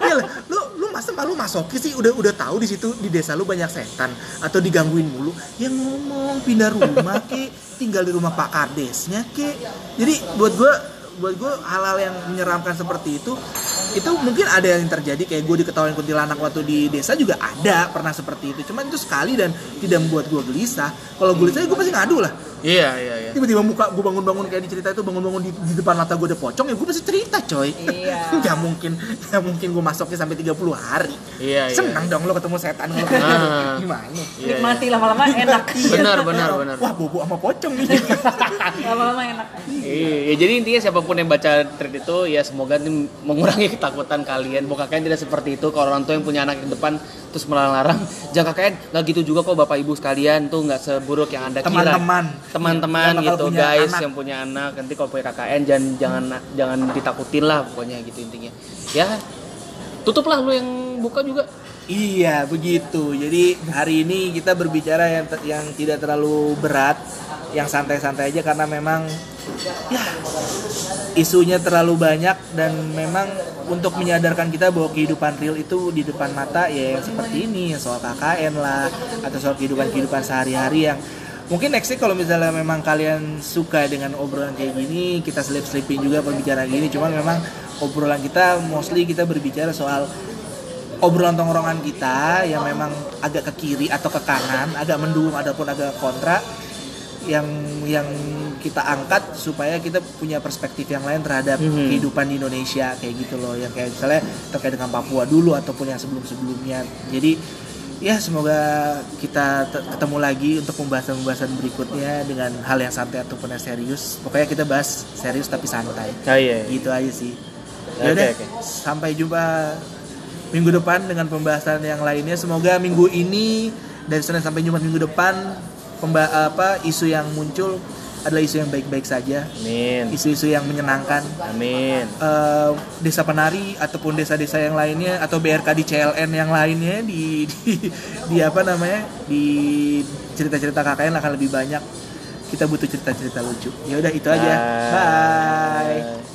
Iya lah, lu lu masa malu masokis sih? Udah udah tahu di situ di desa lu banyak setan atau digangguin mulu. Ya ngomong pindah rumah ke, tinggal di rumah Pak Kardesnya ke. Jadi buat gua buat gua hal-hal yang menyeramkan seperti itu itu mungkin ada yang terjadi kayak gue diketawain kuntilanak waktu di desa juga ada pernah seperti itu cuman itu sekali dan tidak membuat gue gelisah kalau gue gelisah gue pasti ngadu lah Iya iya iya. tiba-tiba muka gue bangun-bangun kayak di cerita itu bangun-bangun di, di depan mata gue ada pocong ya gue pasti cerita coy Iya. nggak mungkin nggak mungkin gue masuknya sampai 30 hari Iya iya. senang dong lo ketemu setan lo Ah. gimana Iya, Nikmati lama-lama enak. Benar benar benar. wah bobo sama pocong nih Lama-lama enak. Iya, ya jadi intinya siapa pun yang baca thread itu ya semoga ini mengurangi ketakutan kalian. Bahwa KKN tidak seperti itu. Kalau orang tua yang punya anak di depan terus melarang, jangan KKN nggak gitu juga kok bapak ibu sekalian tuh nggak seburuk yang anda kira. Teman-teman. Teman-teman gitu guys anak. yang punya anak nanti kalau punya KKN jangan jangan jangan ditakutin lah pokoknya gitu intinya. Ya tutuplah lu yang buka juga. Iya begitu. Jadi hari ini kita berbicara yang yang tidak terlalu berat, yang santai-santai aja karena memang ya isunya terlalu banyak dan memang untuk menyadarkan kita bahwa kehidupan real itu di depan mata ya yang seperti ini soal KKN lah atau soal kehidupan kehidupan sehari-hari yang mungkin nextnya kalau misalnya memang kalian suka dengan obrolan kayak gini kita selip-selipin juga pembicaraan gini cuman memang obrolan kita mostly kita berbicara soal obrolan tongkrongan kita yang memang agak ke kiri atau ke kanan, agak mendukung ataupun agak kontra yang yang kita angkat supaya kita punya perspektif yang lain terhadap Mhm. kehidupan di Indonesia kayak gitu loh yang kayak misalnya terkait dengan Papua dulu ataupun yang sebelum-sebelumnya. Jadi ya semoga kita te- ketemu lagi untuk pembahasan-pembahasan berikutnya dengan hal yang santai ataupun yang serius. Pokoknya kita bahas serius tapi santai. Oh iya. Gitu aja sih. Ya udah, oke. sampai jumpa minggu depan dengan pembahasan yang lainnya. Semoga minggu ini dari Senin sampai Jumat minggu depan pemba apa isu yang muncul adalah isu yang baik-baik saja, Amin. isu-isu yang menyenangkan. Amin. Eh, desa penari ataupun desa-desa yang lainnya atau BRK di CLN yang lainnya di di, di apa namanya di cerita-cerita KKN akan lebih banyak. Kita butuh cerita-cerita lucu. Ya udah itu aja. Bye.